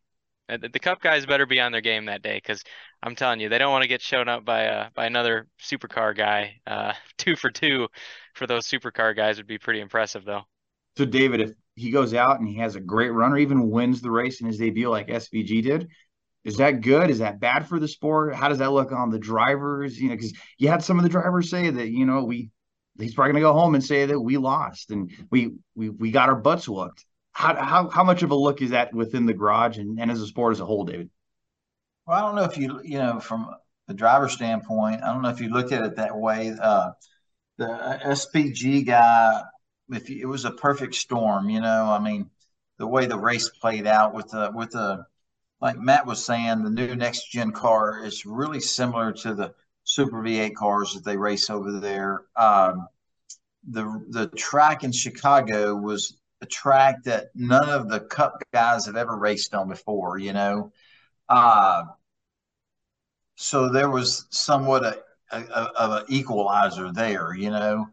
the Cup guys better be on their game that day because I'm telling you they don't want to get shown up by uh, by another supercar guy. Uh, two for two for those supercar guys would be pretty impressive though. So David, if he goes out and he has a great run or even wins the race in his debut like SVG did, is that good? Is that bad for the sport? How does that look on the drivers? You know, because you had some of the drivers say that you know we he's probably going to go home and say that we lost and we we we got our butts whooped. How how how much of a look is that within the garage and, and as a sport as a whole, David? Well, I don't know if you you know from the driver standpoint, I don't know if you look at it that way. Uh, the SVG guy if it was a perfect storm, you know, I mean, the way the race played out with the with the like Matt was saying, the new next gen car is really similar to the Super V8 cars that they race over there. Um, the the track in Chicago was a track that none of the Cup guys have ever raced on before. You know, uh, so there was somewhat a, of an equalizer there. You know,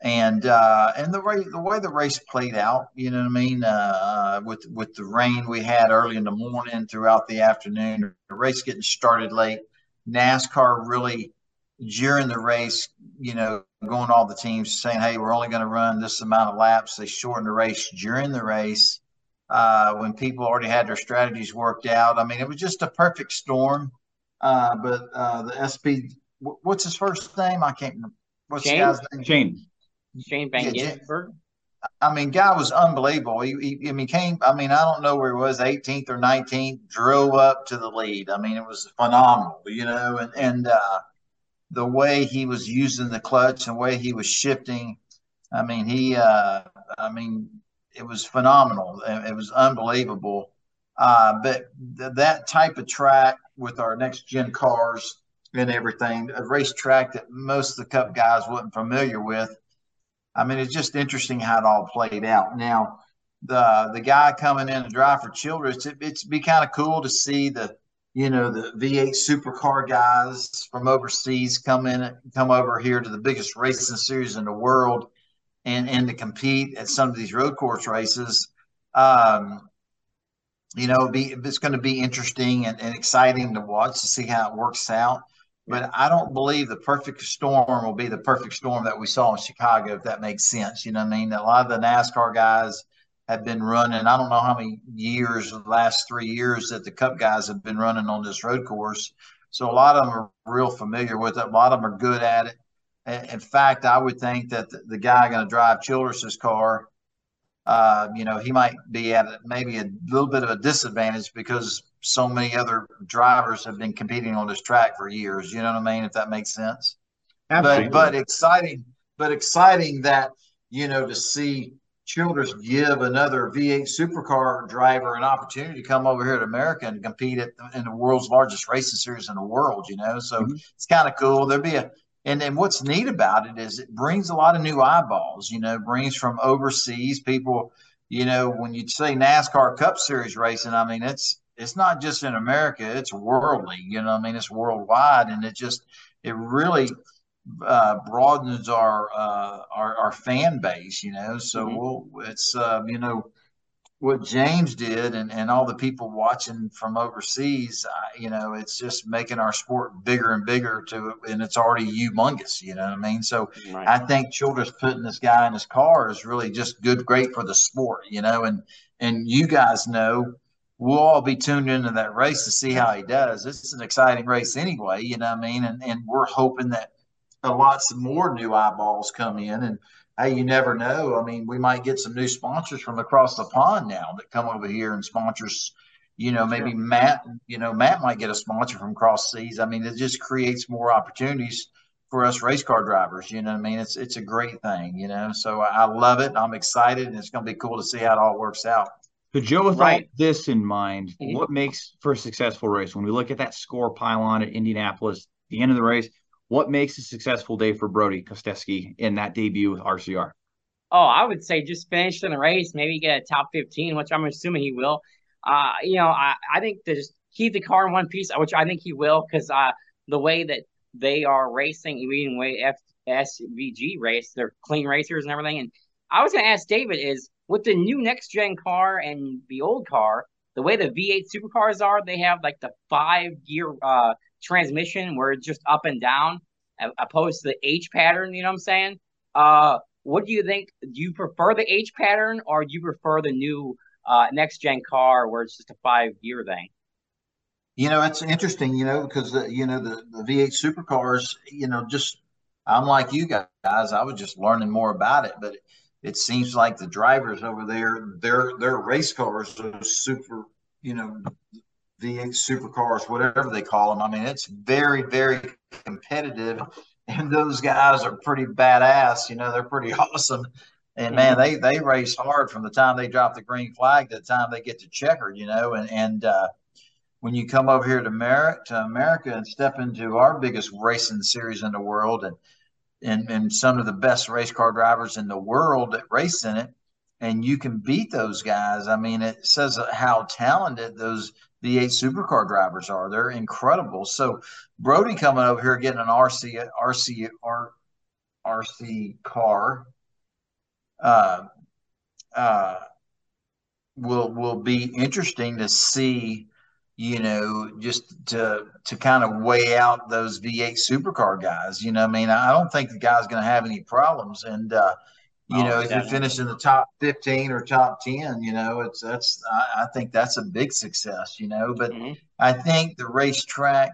and uh, and the way the way the race played out, you know what I mean, uh, with with the rain we had early in the morning throughout the afternoon, the race getting started late. NASCAR really during the race, you know, going all the teams saying, "Hey, we're only going to run this amount of laps." They shortened the race during the race uh, when people already had their strategies worked out. I mean, it was just a perfect storm. Uh, but uh, the SP, what's his first name? I can't remember. What's Shane? the guy's name? Shane. Shane Van Yeah, Gisbergen. I mean, guy was unbelievable. He, he, I mean, came. I mean, I don't know where he was, 18th or 19th, drove up to the lead. I mean, it was phenomenal, you know, and and uh, the way he was using the clutch and the way he was shifting. I mean, he. Uh, I mean, it was phenomenal. It, it was unbelievable. Uh, but th- that type of track with our next gen cars and everything, a racetrack that most of the Cup guys wasn't familiar with. I mean, it's just interesting how it all played out. Now, the the guy coming in to drive for Childress, it, it's be kind of cool to see the you know the V8 supercar guys from overseas come in come over here to the biggest racing series in the world and and to compete at some of these road course races. Um, you know, be it's going to be interesting and, and exciting to watch to see how it works out. But I don't believe the perfect storm will be the perfect storm that we saw in Chicago, if that makes sense. You know what I mean? A lot of the NASCAR guys have been running. I don't know how many years, the last three years, that the Cup guys have been running on this road course. So a lot of them are real familiar with it. A lot of them are good at it. In fact, I would think that the, the guy going to drive Childress's car, uh, you know, he might be at maybe a little bit of a disadvantage because so many other drivers have been competing on this track for years. You know what I mean? If that makes sense. Absolutely. But but exciting, but exciting that you know to see Childress give another V8 supercar driver an opportunity to come over here to America and compete at, in the world's largest racing series in the world. You know, so Mhm. it's kind of cool. There'll be a and then what's neat about it is it brings a lot of new eyeballs. You know, brings from overseas people. You know, when you say NASCAR Cup Series racing, I mean it's it's not just in America; it's worldly. You know, I mean it's worldwide, and it just it really uh, broadens our, uh, our our fan base. You know, so Mhm. we'll it's uh, you know what James did and, and all the people watching from overseas, uh, you know, it's just making our sport bigger and bigger to, and it's already humongous, you know what I mean? So Right. I think Childress putting this guy in his car is really just good, great for the sport, you know, and, and you guys know, we'll all be tuned into that race to see how he does. This is an exciting race anyway, you know what I mean? And, and we're hoping that lots of more new eyeballs come in and, hey, you never know. I mean, we might get some new sponsors from across the pond now that come over here and sponsors. You know, maybe Sure. Matt. You know, Matt might get a sponsor from cross seas. I mean, it just creates more opportunities for us race car drivers. You know, what I mean, it's it's a great thing. You know, so I, I love it. I'm excited, and it's going to be cool to see how it all works out. So, Joe, with all Right. this in mind, Mhm. what makes for a successful race? When we look at that score pylon at Indianapolis, the end of the race, what makes a successful day for Brody Kostecki in that debut with RCR? Oh, I would say just finish in the race, maybe get a top 15, which I'm assuming he will. Uh, you know, I, I think to just keep the car in one piece, which I think he will, because uh, the way that they are racing, even way F, SVG race, they're clean racers and everything. And I was going to ask David is with the new next gen car and the old car, the way the V8 supercars are, they have like the five gear uh, transmission where it's just up and down, opposed to the H pattern. You know what I'm saying? Uh, what do you think? Do you prefer the H pattern or do you prefer the new uh, next gen car where it's just a five gear thing? You know, it's interesting. You know, because the, you know the the V8 supercars. You know, just I'm like you guys. I was just learning more about it, but it, it seems like the drivers over there, their their race cars, are super, you know, V8 supercars, whatever they call them. I mean, it's very very competitive, and those guys are pretty badass. You know, they're pretty awesome. And man, they they race hard from the time they drop the green flag to the time they get to checkered. You know, and and uh, when you come over here to America, to America and step into our biggest racing series in the world and, and, and some of the best race car drivers in the world that race in it, and you can beat those guys. I mean, it says how talented those V8 supercar drivers are. They're incredible. So Brodie coming over here getting an RC RC R, RC car uh, uh, will will be interesting to see. You know, just to to kind of weigh out those V8 supercar guys. You know, I mean, I don't think the guy's going to have any problems, and uh, you oh, know, if you finish in the top 15 or top 10, you know, it's that's I, I think that's a big success, you know. But mm-hmm. I think the racetrack,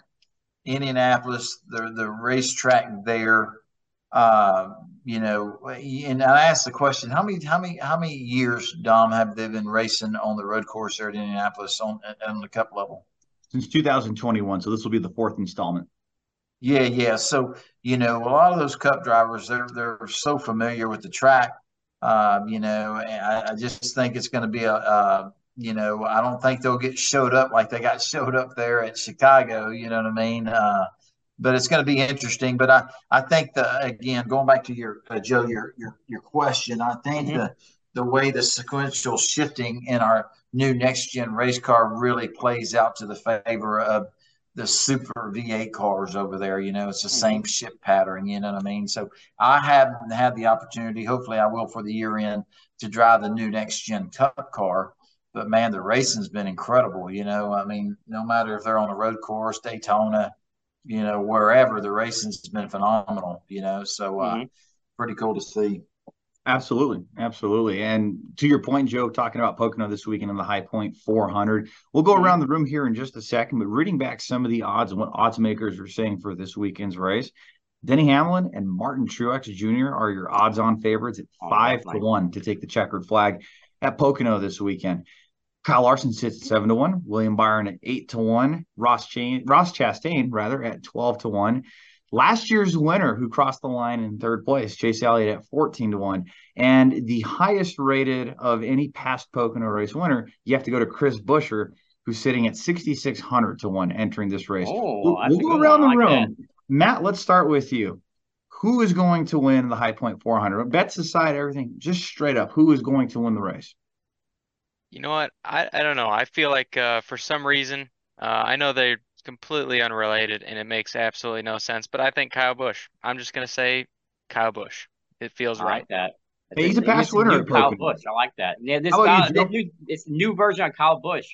Indianapolis, the the racetrack there, uh, you know, and I asked the question, how many how many how many years, Dom, have they been racing on the road course there at Indianapolis on on the cup level? Since 2021. So this will be the fourth installment. Yeah, yeah. So you know, a lot of those Cup drivers, they're they're so familiar with the track. Um, you know, I, I, just think it's going to be a, a, you know, I don't think they'll get showed up like they got showed up there at Chicago. You know what I mean? Uh, but it's going to be interesting. But I, I think the again going back to your uh, Joe your your your question, I think mm-hmm. the the way the sequential shifting in our new next gen race car really plays out to the favor of the super V8 cars over there. You know, it's the mm-hmm. same ship pattern. You know what I mean? So I haven't had the opportunity. Hopefully, I will for the year end to drive the new next gen Cup car. But man, the racing's been incredible. You know, I mean, no matter if they're on the road course, Daytona, you know, wherever the racing's been phenomenal. You know, so uh, mm-hmm. pretty cool to see. Absolutely, absolutely. And to your point, Joe, talking about Pocono this weekend in the High Point 400, we'll go around the room here in just a second. But reading back some of the odds and what odds makers are saying for this weekend's race, Denny Hamlin and Martin Truex Jr. are your odds-on favorites at five to one to take the checkered flag at Pocono this weekend. Kyle Larson sits at seven to one, William Byron at eight to one, Ross Chain, Ross Chastain rather at twelve to one. Last year's winner who crossed the line in third place, Chase Elliott at 14 to 1. And the highest rated of any past Pocono race winner, you have to go to Chris Buescher, who's sitting at 6,600 to 1 entering this race. Oh, we'll, we'll go around the like room. That. Matt, let's start with you. Who is going to win the High Point 400? Bets aside, everything, just straight up, who is going to win the race? You know what? I, I don't know. I feel like uh, for some reason, uh, I know they're completely unrelated and it makes absolutely no sense. But I think Kyle Busch. I'm just gonna say Kyle Busch. It feels I right. Like that. Hey, he's a past winner. New Kyle Busch. I like that. Yeah, this Kyle, new, it's new version of Kyle Busch.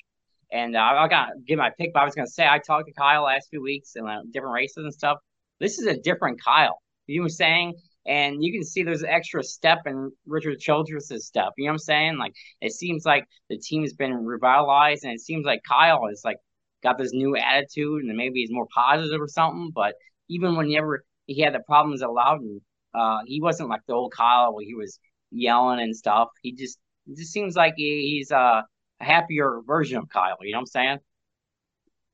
And uh, I got to give my pick, but I was going to say I talked to Kyle last few weeks and uh, different races and stuff. This is a different Kyle. You know what I'm saying? And you can see there's an extra step in Richard Childress's stuff. You know what I'm saying? Like it seems like the team has been revitalized, and it seems like Kyle is like got this new attitude and maybe he's more positive or something. But even when he ever he had the problems at Loudon, uh, he wasn't like the old Kyle where he was yelling and stuff. He just it just seems like he, he's uh, a happier version of Kyle. You know what I'm saying?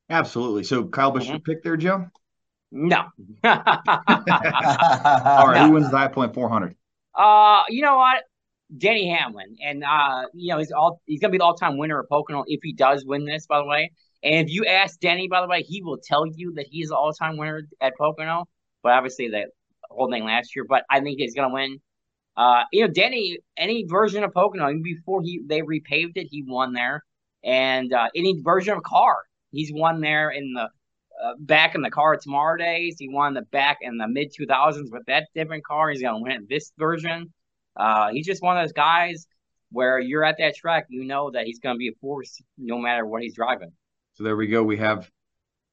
Absolutely. So Kyle Busch mm-hmm. pick there, Joe? No. All right. No. Who wins the high point 400? Uh, you know what? Denny Hamlin, and uh, you know he's all he's gonna be the all time winner of Pocono if he does win this. By the way, and if you ask Denny, by the way, he will tell you that he's the all time winner at Pocono. But obviously, the whole thing last year. But I think he's going to win. Uh, you know, Denny, any version of Pocono, even before he they repaved it, he won there. And uh, any version of car, he's won there in the uh, back in the car tomorrow days. He won the back in the mid 2000s with that different car. He's going to win this version. Uh, he's just one of those guys where you're at that track, you know that he's going to be a force no matter what he's driving. So there we go. We have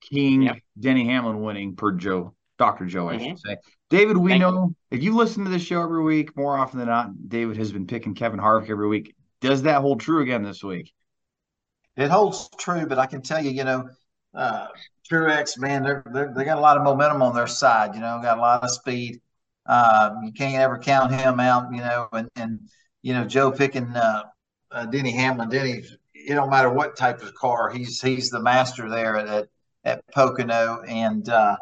King yep. Denny Hamlin winning per Joe, Dr. Joe, I mm-hmm. should say. David, we Thank know you. if you listen to this show every week, more often than not, David has been picking Kevin Harvick every week. Does that hold true again this week? It holds true, but I can tell you, you know, uh, Truex, man, they're, they're, they got a lot of momentum on their side. You know, got a lot of speed. Uh, you can't ever count him out. You know, and and you know Joe picking uh, uh, Denny Hamlin. Denny it don't matter what type of car. He's he's the master there at at Pocono, and uh,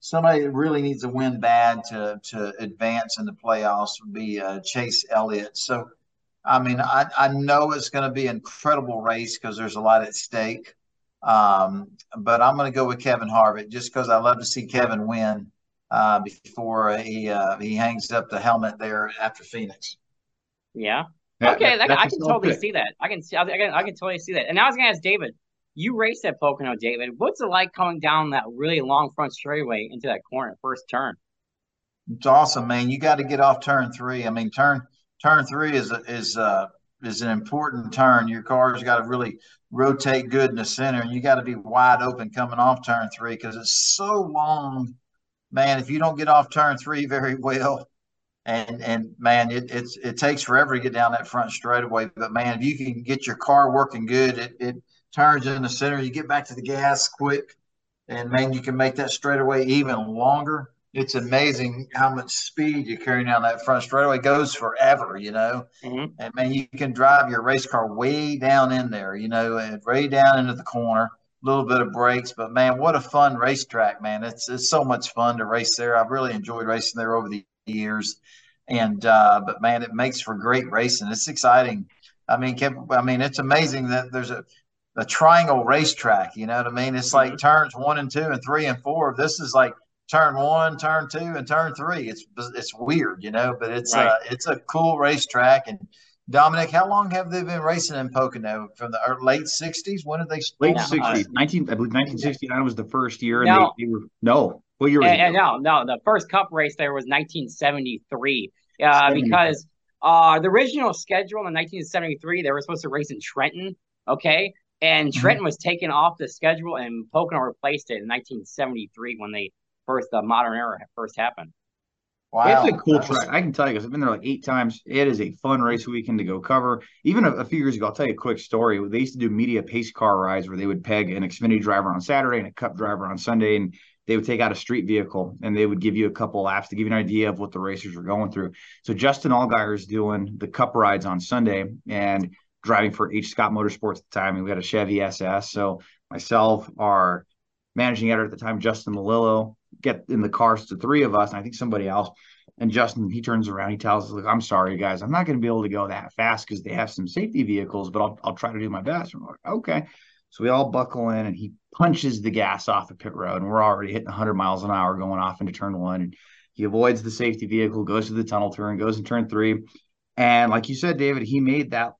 somebody that really needs to win bad to to advance in the playoffs would be uh, Chase Elliott. So, I mean, I I know it's going to be an incredible race because there's a lot at stake. Um, but I'm going to go with Kevin Harvick just because I love to see Kevin win uh, before he uh, he hangs up the helmet there after Phoenix. Yeah, That- Okay, that- I, that's I a can totally pick. see that. I can see. I can, I can totally see that. And I was gonna ask David. You raced at Pocono, David. What's it like coming down that really long front straightaway into that corner first turn? It's awesome, man. You got to get off turn three. I mean, turn turn three is is uh is an important turn. Your car's got to really rotate good in the center, and you got to be wide open coming off turn three because it's so long, man. If you don't get off turn three very well, and and man, it it's it takes forever to get down that front straightaway. But man, if you can get your car working good, it it turns in the center. You get back to the gas quick, and man, you can make that straightaway even longer it's amazing how much speed you carry down that front straightaway. It goes forever, you know. Mhm. And man, you can drive your race car way down in there, you know, and way down into the corner. A little bit of brakes, but man, what a fun racetrack, man! It's it's so much fun to race there. I've really enjoyed racing there over the years, and uh, but man, it makes for great racing. It's exciting. I mean, Kev, I mean, it's amazing that there's a a triangle racetrack. You know what I mean? It's like turns one and two and three and four. This is like turn one, turn two, and turn three. It's it's weird, you know, but it's Right. uh, it's a cool racetrack. And Dominic, how long have they been racing in Pocono? From the late '60s? When did they Late start? Yeah. '60s, 19, I believe 1969 was the first year, and No. they, they were no. What year was And, no, no, the first Cup race there was 1973. Uh, because uh, the original schedule in 1973, they were supposed to race in Trenton, okay, and Mm-hmm. Trenton was taken off the schedule, and Pocono replaced it in 1973 when they first the modern era first happened. Wow, It's a cool track. I can tell you because I've been there like eight times. It is a fun race weekend to go cover. Even a, a few years ago, I'll tell you a quick story. They used to do media pace car rides where they would peg an Xfinity driver on Saturday and a Cup driver on Sunday, and they would take out a street vehicle and they would give you a couple laps to give you an idea of what the racers were going through. So Justin Allgaier is doing the Cup rides on Sunday and driving for HScott Motorsports at the time, and we had a Chevy SS. So myself, our managing editor at the time, Justin Malillo, get in the cars to three of us, and I think somebody else. And Justin, he turns around, he tells us, "Look, I'm sorry, guys, I'm not going to be able to go that fast because they have some safety vehicles, but I'll I'll try to do my best." And we're like, "Okay." So we all buckle in, and he punches the gas off the pit road, and we're already hitting 100 miles an hour going off into turn one. And he avoids the safety vehicle, goes to the tunnel turn, goes in turn three, and like you said, David, he made that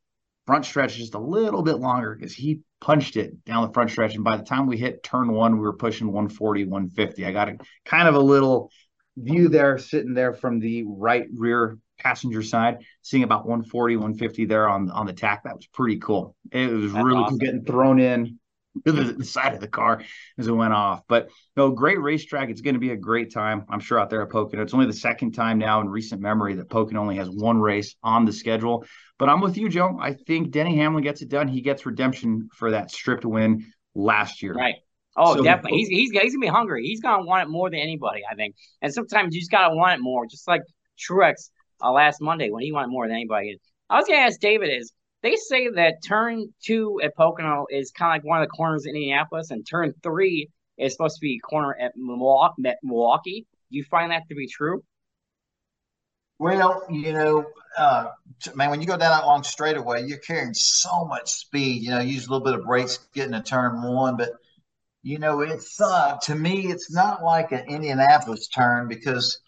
front stretch just a little bit longer because he punched it down the front stretch. And by the time we hit turn one, we were pushing 140, 150. I got a kind of a little view there sitting there from the right rear passenger side, seeing about 140, 150 there on, on the tach. That was pretty cool. It was That's really cool awesome. getting thrown in to the, the side of the car as it went off. But no, great racetrack. It's going to be a great time, I'm sure, out there at Pocono. It's only the second time now in recent memory that Pocono only has one race on the schedule. But I'm with you, Joe. I think Denny Hamlin gets it done. He gets redemption for that stripped win last year. Right. Oh, So- definitely. He's he's he's gonna be hungry. He's gonna want it more than anybody, I think. And sometimes you just gotta want it more, just like Truex uh, last Monday when he wanted more than anybody. I was gonna ask David is they say that turn two at Pocono is kind of like one of the corners in Indianapolis, and turn three is supposed to be corner at Milwaukee. Do you find that to be true? Well, you know, uh, man, when you go down that long straightaway, you're carrying so much speed. You know, use a little bit of brakes getting to turn one, but you know, it's uh, to me, it's not like an Indianapolis turn because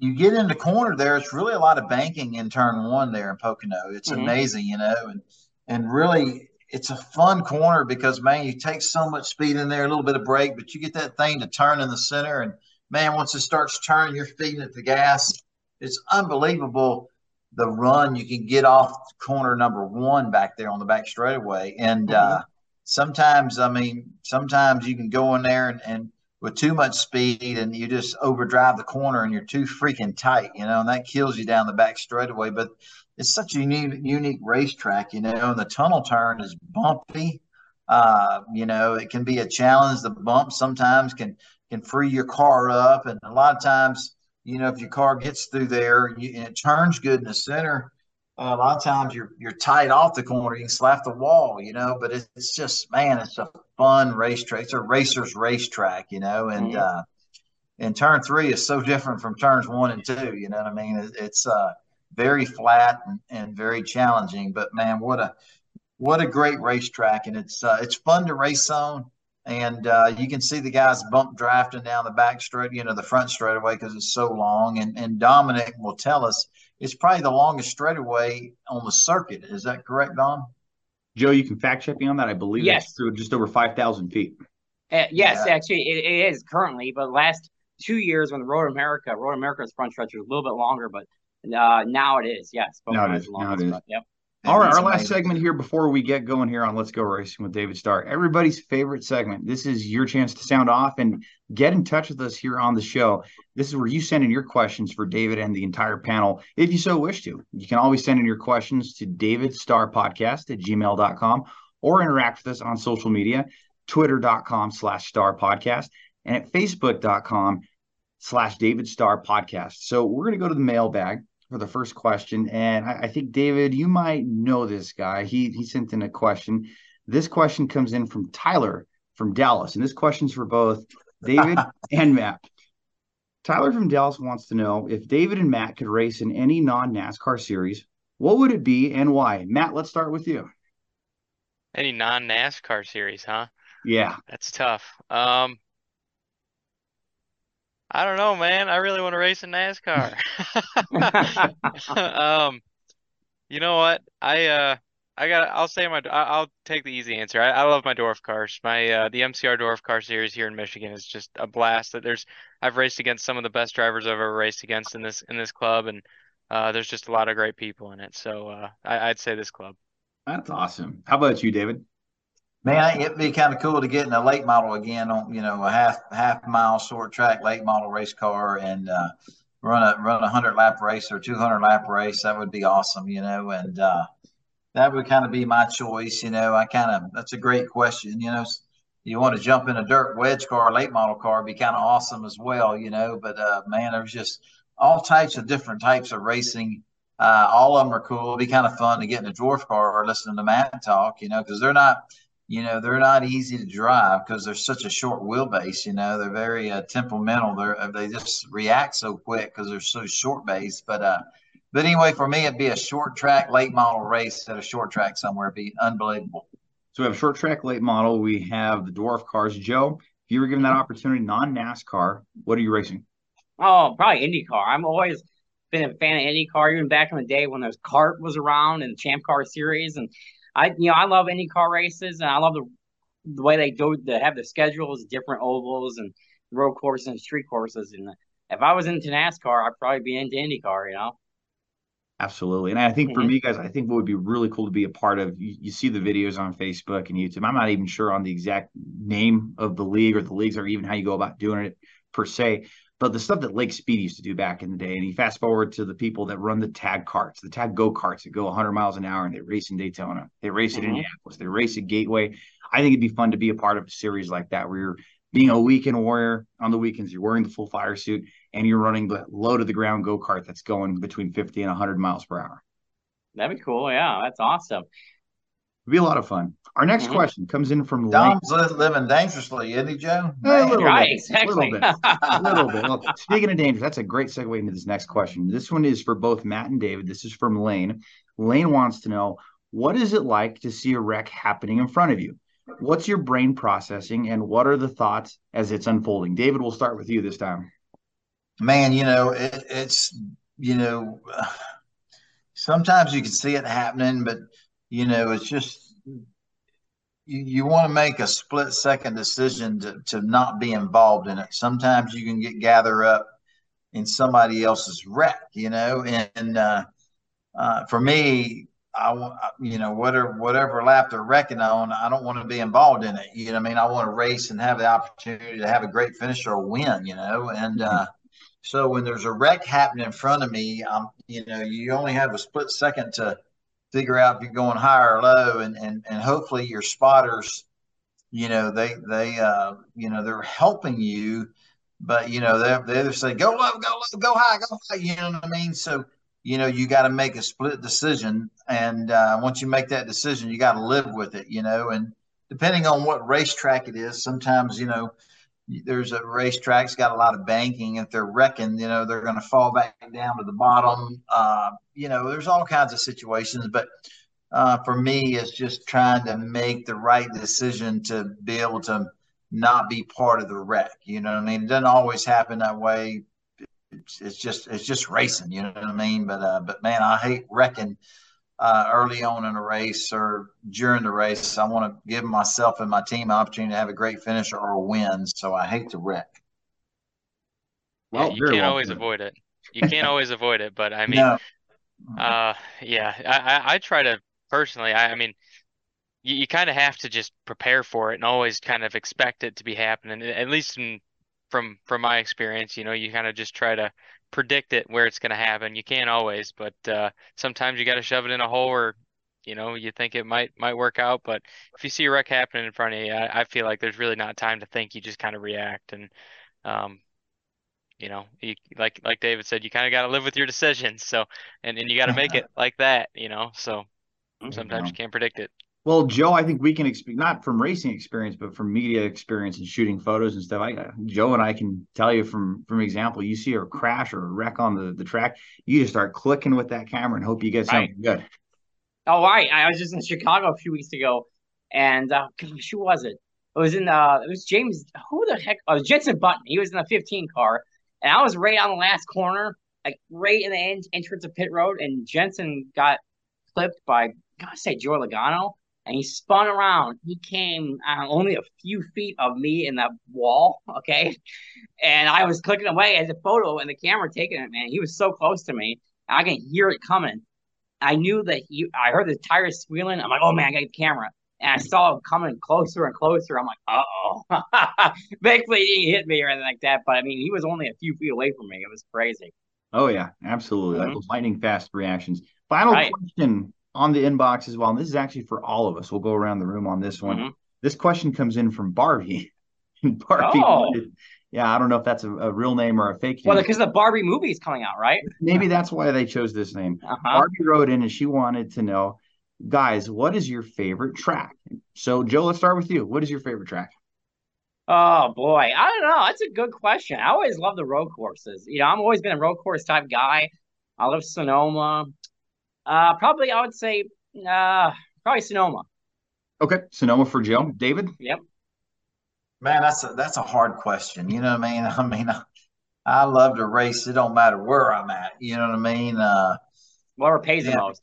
you get in the corner there. It's really a lot of banking in turn one there in Pocono. It's Mhm. amazing, you know, and and really, it's a fun corner because man, you take so much speed in there, a little bit of brake, but you get that thing to turn in the center, and man, once it starts turning, you're feeding it the gas. It's unbelievable the run you can get off corner number one back there on the back straightaway. And uh, sometimes, I mean, sometimes you can go in there and, and with too much speed and you just overdrive the corner and you're too freaking tight, you know, and that kills you down the back straightaway. But it's such a unique, unique racetrack, you know, and the tunnel turn is bumpy. Uh, you know, it can be a challenge. The bump sometimes can can free your car up, and a lot of times, you know, if your car gets through there you, and it turns good in the center, uh, a lot of times you're you're tight off the corner. You can slap the wall, you know. But it's, it's just man, it's a fun racetrack. It's a racer's racetrack, you know. And Mhm. uh, and turn three is so different from turns one and two. You know what I mean? It, it's uh, very flat and, and very challenging. But man, what a what a great racetrack, and it's uh, it's fun to race on. and uh, you can see the guys bump drafting down the back straight, you know, the front straightaway because it's so long. And and Dominic will tell us it's probably the longest straightaway on the circuit. Is that correct, Dom? Joe, you can fact check me on that. I believe Yes. it's through just over five thousand feet. Uh, yes, Yeah. actually, it, it is currently, but last two years when the Road America, Road America's front stretch was a little bit longer, but uh, now it is. Yes, Now it is. Now it is. but, Yep. All right, our last segment here before we get going here on Let's Go Racing with David Starr. Everybody's favorite segment. This is your chance to sound off and get in touch with us here on the show. This is where you send in your questions for David and the entire panel, if you so wish to. You can always send in your questions to davidstarpodcast at gmail.com or interact with us on social media, twitter.com slash star podcast and at facebook.com slash David Starr podcast. So we're going to go to the mailbag for the first question. And I, I think David, you might know this guy. He he sent in a question. This question comes in from Tyler from Dallas, and this question's for both David and Matt. Tyler from Dallas wants to know if David and Matt could race in any non NASCAR series, what would it be and why? Matt, let's start with you. Any non-NASCAR series, huh? Yeah, That's tough. Um, I don't know, man. I really want to race in NASCAR. Um, you know what? I uh I got I'll say my I'll take the easy answer. I, I love my dwarf cars. My uh the MCR dwarf car series here in Michigan is just a blast. That there's I've raced against some of the best drivers I've ever raced against in this in this club and uh there's just a lot of great people in it. So uh I, I'd say this club. that's awesome. How about you, David? Man, it'd be kind of cool to get in a late model again on, you know, a half half mile short track late model race car and uh, run a run a hundred lap race or two hundred lap race. That would be awesome, you know, and uh, that would kind of be my choice. You know, I kind of that's a great question. You know, you want to jump in a dirt wedge car, late model car, be kind of awesome as well. You know, but uh, man, there's just all types of different types of racing. Uh, all of them are cool. It'd be kind of fun to get in a dwarf car or listen to Matt talk. You know, because they're not you know they're not easy to drive because they're such a short wheelbase you know they're very uh, temperamental they're uh, they just react so quick because they're so short base but uh but anyway for me it'd be a short track late model race at a short track somewhere it'd be unbelievable So we have short track late model. We have the dwarf cars. Joe, if you were given that opportunity, non NASCAR, what are you racing? Oh, probably IndyCar. I'm always been a fan of IndyCar, even back in the day when there's CART was around and the Champ Car Series, and I, you know, I love IndyCar races, and I love the the way they do they have the schedules, different ovals and road courses and street courses. And if I was into NASCAR, I'd probably be into IndyCar. You know. Absolutely. And I think for Mhm. me, guys, I think what would be really cool to be a part of, you, you see the videos on Facebook and YouTube. I'm not even sure on the exact name of the league or the leagues or even how you go about doing it per se, but the stuff that Lake Speed used to do back in the day. And you fast forward to the people that run the tag carts, the tag go karts that go 100 miles an hour and they race in Daytona, they race at Mhm. Indianapolis, they race at Gateway. I think it'd be fun to be a part of a series like that where you're being a weekend warrior on the weekends, you're wearing the full fire suit and you're running the low to the ground go kart that's going between 50 and 100 miles per hour. That'd be cool. Yeah, that's awesome. It'd be a lot of fun. Our next Mhm. question comes in from Lane. dom's li- living dangerously isn't he joe A little Right, bit, exactly. little bit. A little bit. Well, speaking of dangerous, that's a great segue into this next question. This one is for both Matt and David. This is from Lane. Lane wants to know what is it like to see a wreck happening in front of you? What's your brain processing and what are the thoughts as it's unfolding? David, we'll start with you this time. man you know it, it's you know sometimes you can see it happening but you know it's just you, you want to make a split second decision to, to not be involved in it sometimes you can get gather up in somebody else's wreck you know and, uh, uh, for me I you know, whatever whatever lap they're wrecking on, I don't want to be involved in it. You know, I mean, I want to race and have the opportunity to have a great finish or win. You know, and uh, so when there's a wreck happening in front of me, um, you know, you only have a split second to figure out if you're going high or low, and and and hopefully your spotters, you know, they they uh, you know they're helping you, but you know they they either say go low, go low, go high, go high. You know what I mean? So you know you got to make a split decision, and uh, once you make that decision, you got to live with it. You know, and depending on what racetrack it is, sometimes you know there's a racetrack's got a lot of banking. If they're wrecking, you know, they're going to fall back down to the bottom. Uh, you know, there's all kinds of situations, but uh, for me, it's just trying to make the right decision to be able to not be part of the wreck. You know what I mean? It doesn't always happen that way. It's, it's just it's just racing. You know what I mean? But uh, but man, I hate wrecking uh, early on in a race or during the race. I want to give myself and my team an opportunity to have a great finish or a win. So I hate to wreck. Well, yeah, you can't always avoid it. You can't always avoid it, but I mean, no. uh, yeah, I, I try to personally. I, I mean, you, you kind of have to just prepare for it and always kind of expect it to be happening. At least in, from from my experience, you know, you kind of just try to predict it where it's going to happen. You can't always, but uh, sometimes you got to shove it in a hole or you know you think it might might work out. But if you see a wreck happening in front of you, I, I feel like there's really not time to think. You just kind of react and. Um, you know, you, like like David said, you kind of got to live with your decisions. So, and and you got to make it like that, you know. So sometimes you can't predict it. Well, Joe, I think we can expect not from racing experience, but from media experience and shooting photos and stuff. I, Joe and I can tell you from from example, you see a crash or a wreck on the, the track, you just start clicking with that camera and hope you get something right. good. Oh, right. I was just in Chicago a few weeks ago, and uh, gosh, who was it? It was in uh, it was James. Who the heck? Oh, Jenson Button. He was in the 15 car, and I was right on the last corner, like right in the entrance of pit road, and Jenson got clipped by, gotta say, Joe Logano and he spun around. He came uh, only a few feet of me in that wall, okay? And I was clicking away as a photo and the camera taking it, man. He was so close to me. I can hear it coming. I knew that he, I heard the tires squealing. I'm like, oh man, I got the camera. And I saw him coming closer and closer. I'm like, uh oh. Thankfully, he didn't hit me or anything like that. But I mean, he was only a few feet away from me. It was crazy. Oh, yeah, absolutely. Mm-hmm. Like lightning fast reactions. Final right. question on the inbox as well. And this is actually for all of us. We'll go around the room on this one. Mm-hmm. This question comes in from Barbie. Barbie. Oh. Yeah, I don't know if that's a, a real name or a fake name. Well, because the Barbie movie is coming out, right? Maybe that's why they chose this name. Uh-huh. Barbie wrote in and she wanted to know, guys, what is your favorite track? So, Joe, let's start with you. What is your favorite track? Oh boy, I don't know. That's a good question. I always love the road courses. You know, I'm always been a road course type guy. I love Sonoma. Uh, probably I would say uh, probably Sonoma. Okay, Sonoma for Joe. David. Yep. Man, that's a that's a hard question. You know what I mean? I mean, I, I love to race. It don't matter where I'm at. You know what I mean? Uh, Whatever pays yeah, the most.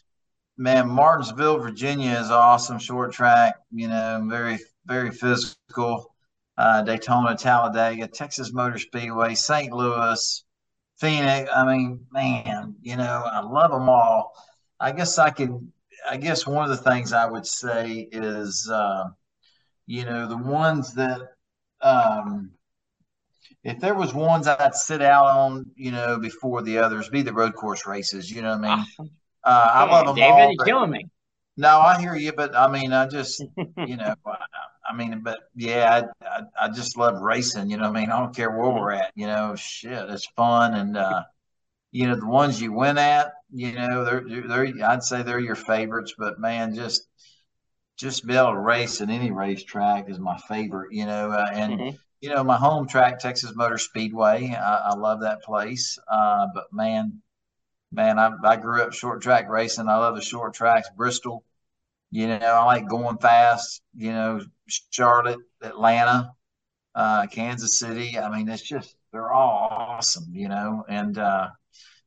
Man, Martinsville, Virginia is awesome short track. You know, very very physical. Uh, Daytona, Talladega, Texas Motor Speedway, St. Louis, Phoenix. I mean, man, you know, I love them all. I guess I can. I guess one of the things I would say is, uh, you know, the ones that, um, if there was ones I'd sit out on, you know, before the others, be the road course races. You know what I mean? Uh, I love them David, all. You're killing me. No, I hear you, but I mean, I just, you know, I, I mean, but yeah, I, I, I, just love racing. You know, I mean, I don't care where we're at. You know, shit, it's fun, and uh, you know, the ones you win at, you know, they're, they're, I'd say they're your favorites, but man, just, just be able to race at any racetrack is my favorite, you know, uh, and, mm-hmm. you know, my home track, Texas Motor Speedway, I, I love that place. Uh, but man, man, I, I grew up short track racing. I love the short tracks, Bristol, you know, I like going fast, you know, Charlotte, Atlanta, uh, Kansas City. I mean, it's just, they're all awesome, you know, and, uh,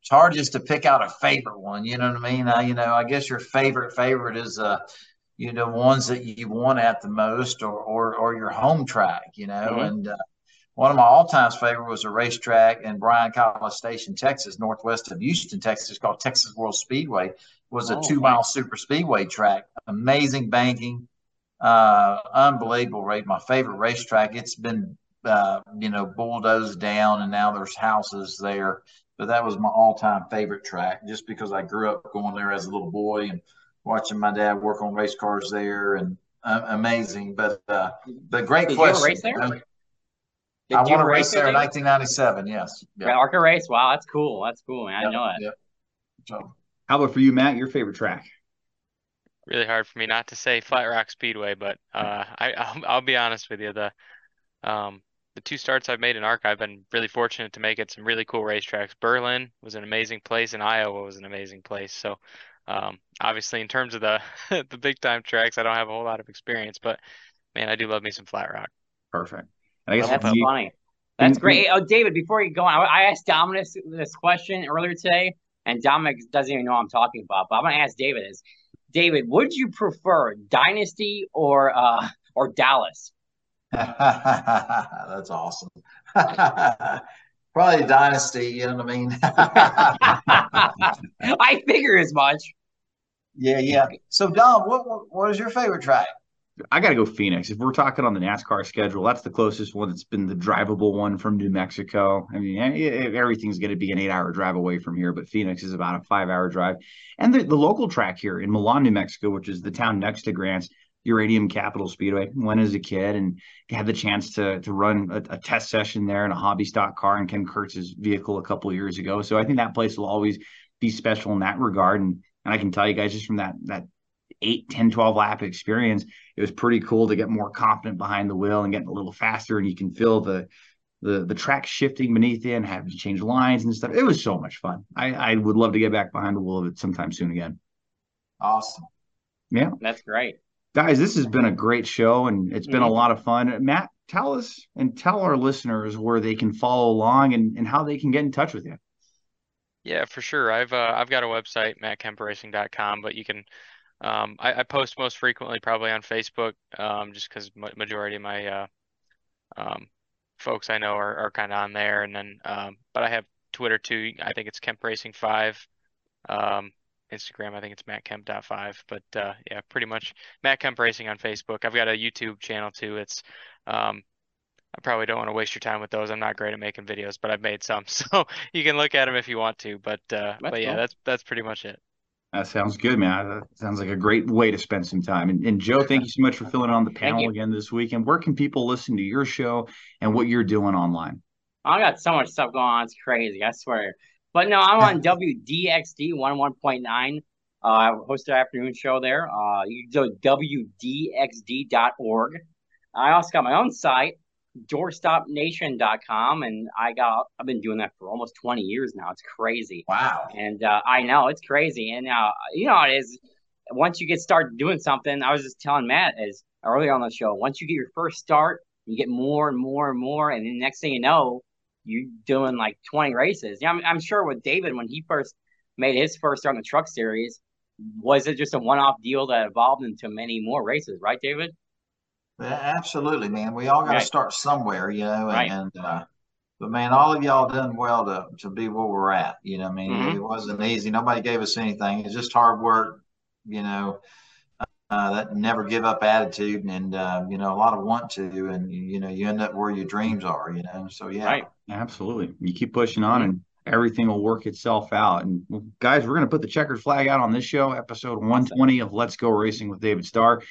it's hard just to pick out a favorite one. You know what I mean? I, you know, I guess your favorite favorite is uh, you know, ones that you want at the most, or or, or your home track. You know, mm-hmm. and uh, one of my all time favorite was a racetrack in Bryan College Station, Texas, northwest of Houston, Texas, called Texas World Speedway. It was a oh, two mile super speedway track. Amazing banking, uh, unbelievable rate. My favorite racetrack. It's been uh, you know, bulldozed down, and now there's houses there but that was my all-time favorite track just because I grew up going there as a little boy and watching my dad work on race cars there and uh, amazing. But uh, but great Did question. You race there? Uh, I want to race there in 1997. Yes. Yeah. ARCA race. Wow, that's cool. That's cool, man. I know it. Yep. So, how about for you, Matt? Your favorite track? Really hard for me not to say Flat Rock Speedway, but uh, I I'll, I'll, be honest with you. The um, the two starts I've made in ARCA, I've been really fortunate to make it some really cool racetracks. Berlin was an amazing place, and Iowa was an amazing place. So, um, obviously, in terms of the the big time tracks, I don't have a whole lot of experience, but man, I do love me some flat rock. Perfect. I guess That's we- funny. That's and- great. Oh, David, before you go on, I I asked Dominic this question earlier today, and Dominic doesn't even know what I'm talking about. But I'm going to ask David: Is David, would you prefer Dynasty or uh or Dallas? That's awesome. Probably Dynasty, you know what I mean? I figure as much. yeah, yeah. So, Dom, what, what what is your favorite track? I got to go Phoenix. If we're talking on the NASCAR schedule, that's the closest one that's been the drivable one from New Mexico. I mean, eh, eh, everything's going to be an eight hour drive away from here, but Phoenix is about a five hour drive. And the, the local track here in Milan, New Mexico, which is the town next to Grants, Uranium Capital Speedway, went as a kid and had the chance to to run a, a test session there in a hobby stock car in Ken Kurtz's vehicle a couple of years ago. So I think that place will always be special in that regard. And and I can tell you guys just from that that 8, 10, 12 lap experience, it was pretty cool to get more confident behind the wheel and getting a little faster. And you can feel the the the track shifting beneath you and having to change lines and stuff. It was so much fun. I, I would love to get back behind the wheel of it sometime soon again. Awesome. Yeah. That's great. Guys, this has been a great show and it's been a Mhm. lot of fun. Matt, tell us and tell our listeners where they can follow along and, and how they can get in touch with you. Yeah, for sure. I've uh, I've got a website, mattkempracing.com, but you can um, I, I post most frequently probably on Facebook, um, just because ma majority of my uh, um, folks I know are, are kind of on there, and then um, but I have Twitter too. I think it's Kemp Racing Five. Um, Instagram, I think it's Matt Kemp five, But uh, yeah, pretty much Matt Kemp Racing on Facebook. I've got a YouTube channel too. It's um, I probably don't want to waste your time with those. I'm not great at making videos, but I've made some, so you can look at them if you want to. But uh, That's but yeah, cool. that's that's pretty much it. That sounds good, man. That sounds like a great way to spend some time. And, and Joe, thank you so much for filling in on the panel again this week. And where can people listen to your show and what you're doing online? I got so much stuff going on. It's crazy. I swear. But no, I'm on WDXD 11.9. Uh, I host the afternoon show there. Uh, you can go to WDXD.org. I also got my own site, doorstopnation.com. And I got, I've been doing that for almost 20 years now. It's crazy. Wow. And uh, I know it's crazy. And uh, you know, it is once you get started doing something, I was just telling Matt as earlier on the show, once you get your first start, you get more and more and more. And the next thing you know, you're doing like 20 races. Yeah, I'm, I'm sure with David, when he first made his first start in the truck series, was it just a one off deal that evolved into many more races, right, David? Yeah, absolutely, man. We all got to Right. start somewhere, you know, and, Right. and uh, but man, all of y'all done well to to be where we're at. You know, what I mean, Mhm. it wasn't easy. Nobody gave us anything. It's just hard work. You know, uh, that never give up attitude, and uh, you know, a lot of want to, and you know, you end up where your dreams are. You know, so yeah. Right. Absolutely. You keep pushing on and everything will work itself out. And guys, we're going to put the checkered flag out on this show, episode 120 of Let's Go Racing with David Starr.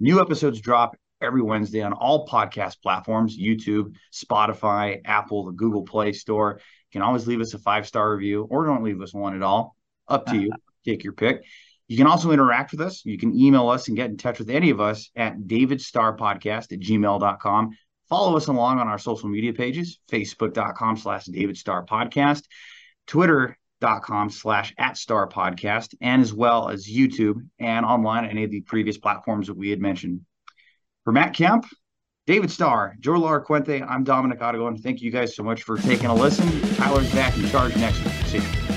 New episodes drop every Wednesday on all podcast platforms YouTube, Spotify, Apple, the Google Play Store. You can always leave us a five star review or don't leave us one at all. Up to you. Take your pick. You can also interact with us. You can email us and get in touch with any of us at davidstarpodcast at gmail.com. Follow us along on our social media pages, facebook.com slash davidstarpodcast, Star Podcast, twitter.com slash at Star Podcast, and as well as YouTube and online at any of the previous platforms that we had mentioned. For Matt Kemp, David Starr, Joe Laracuente, I'm Dominic Aragon. Thank you guys so much for taking a listen. Tyler's back in charge next week. See you.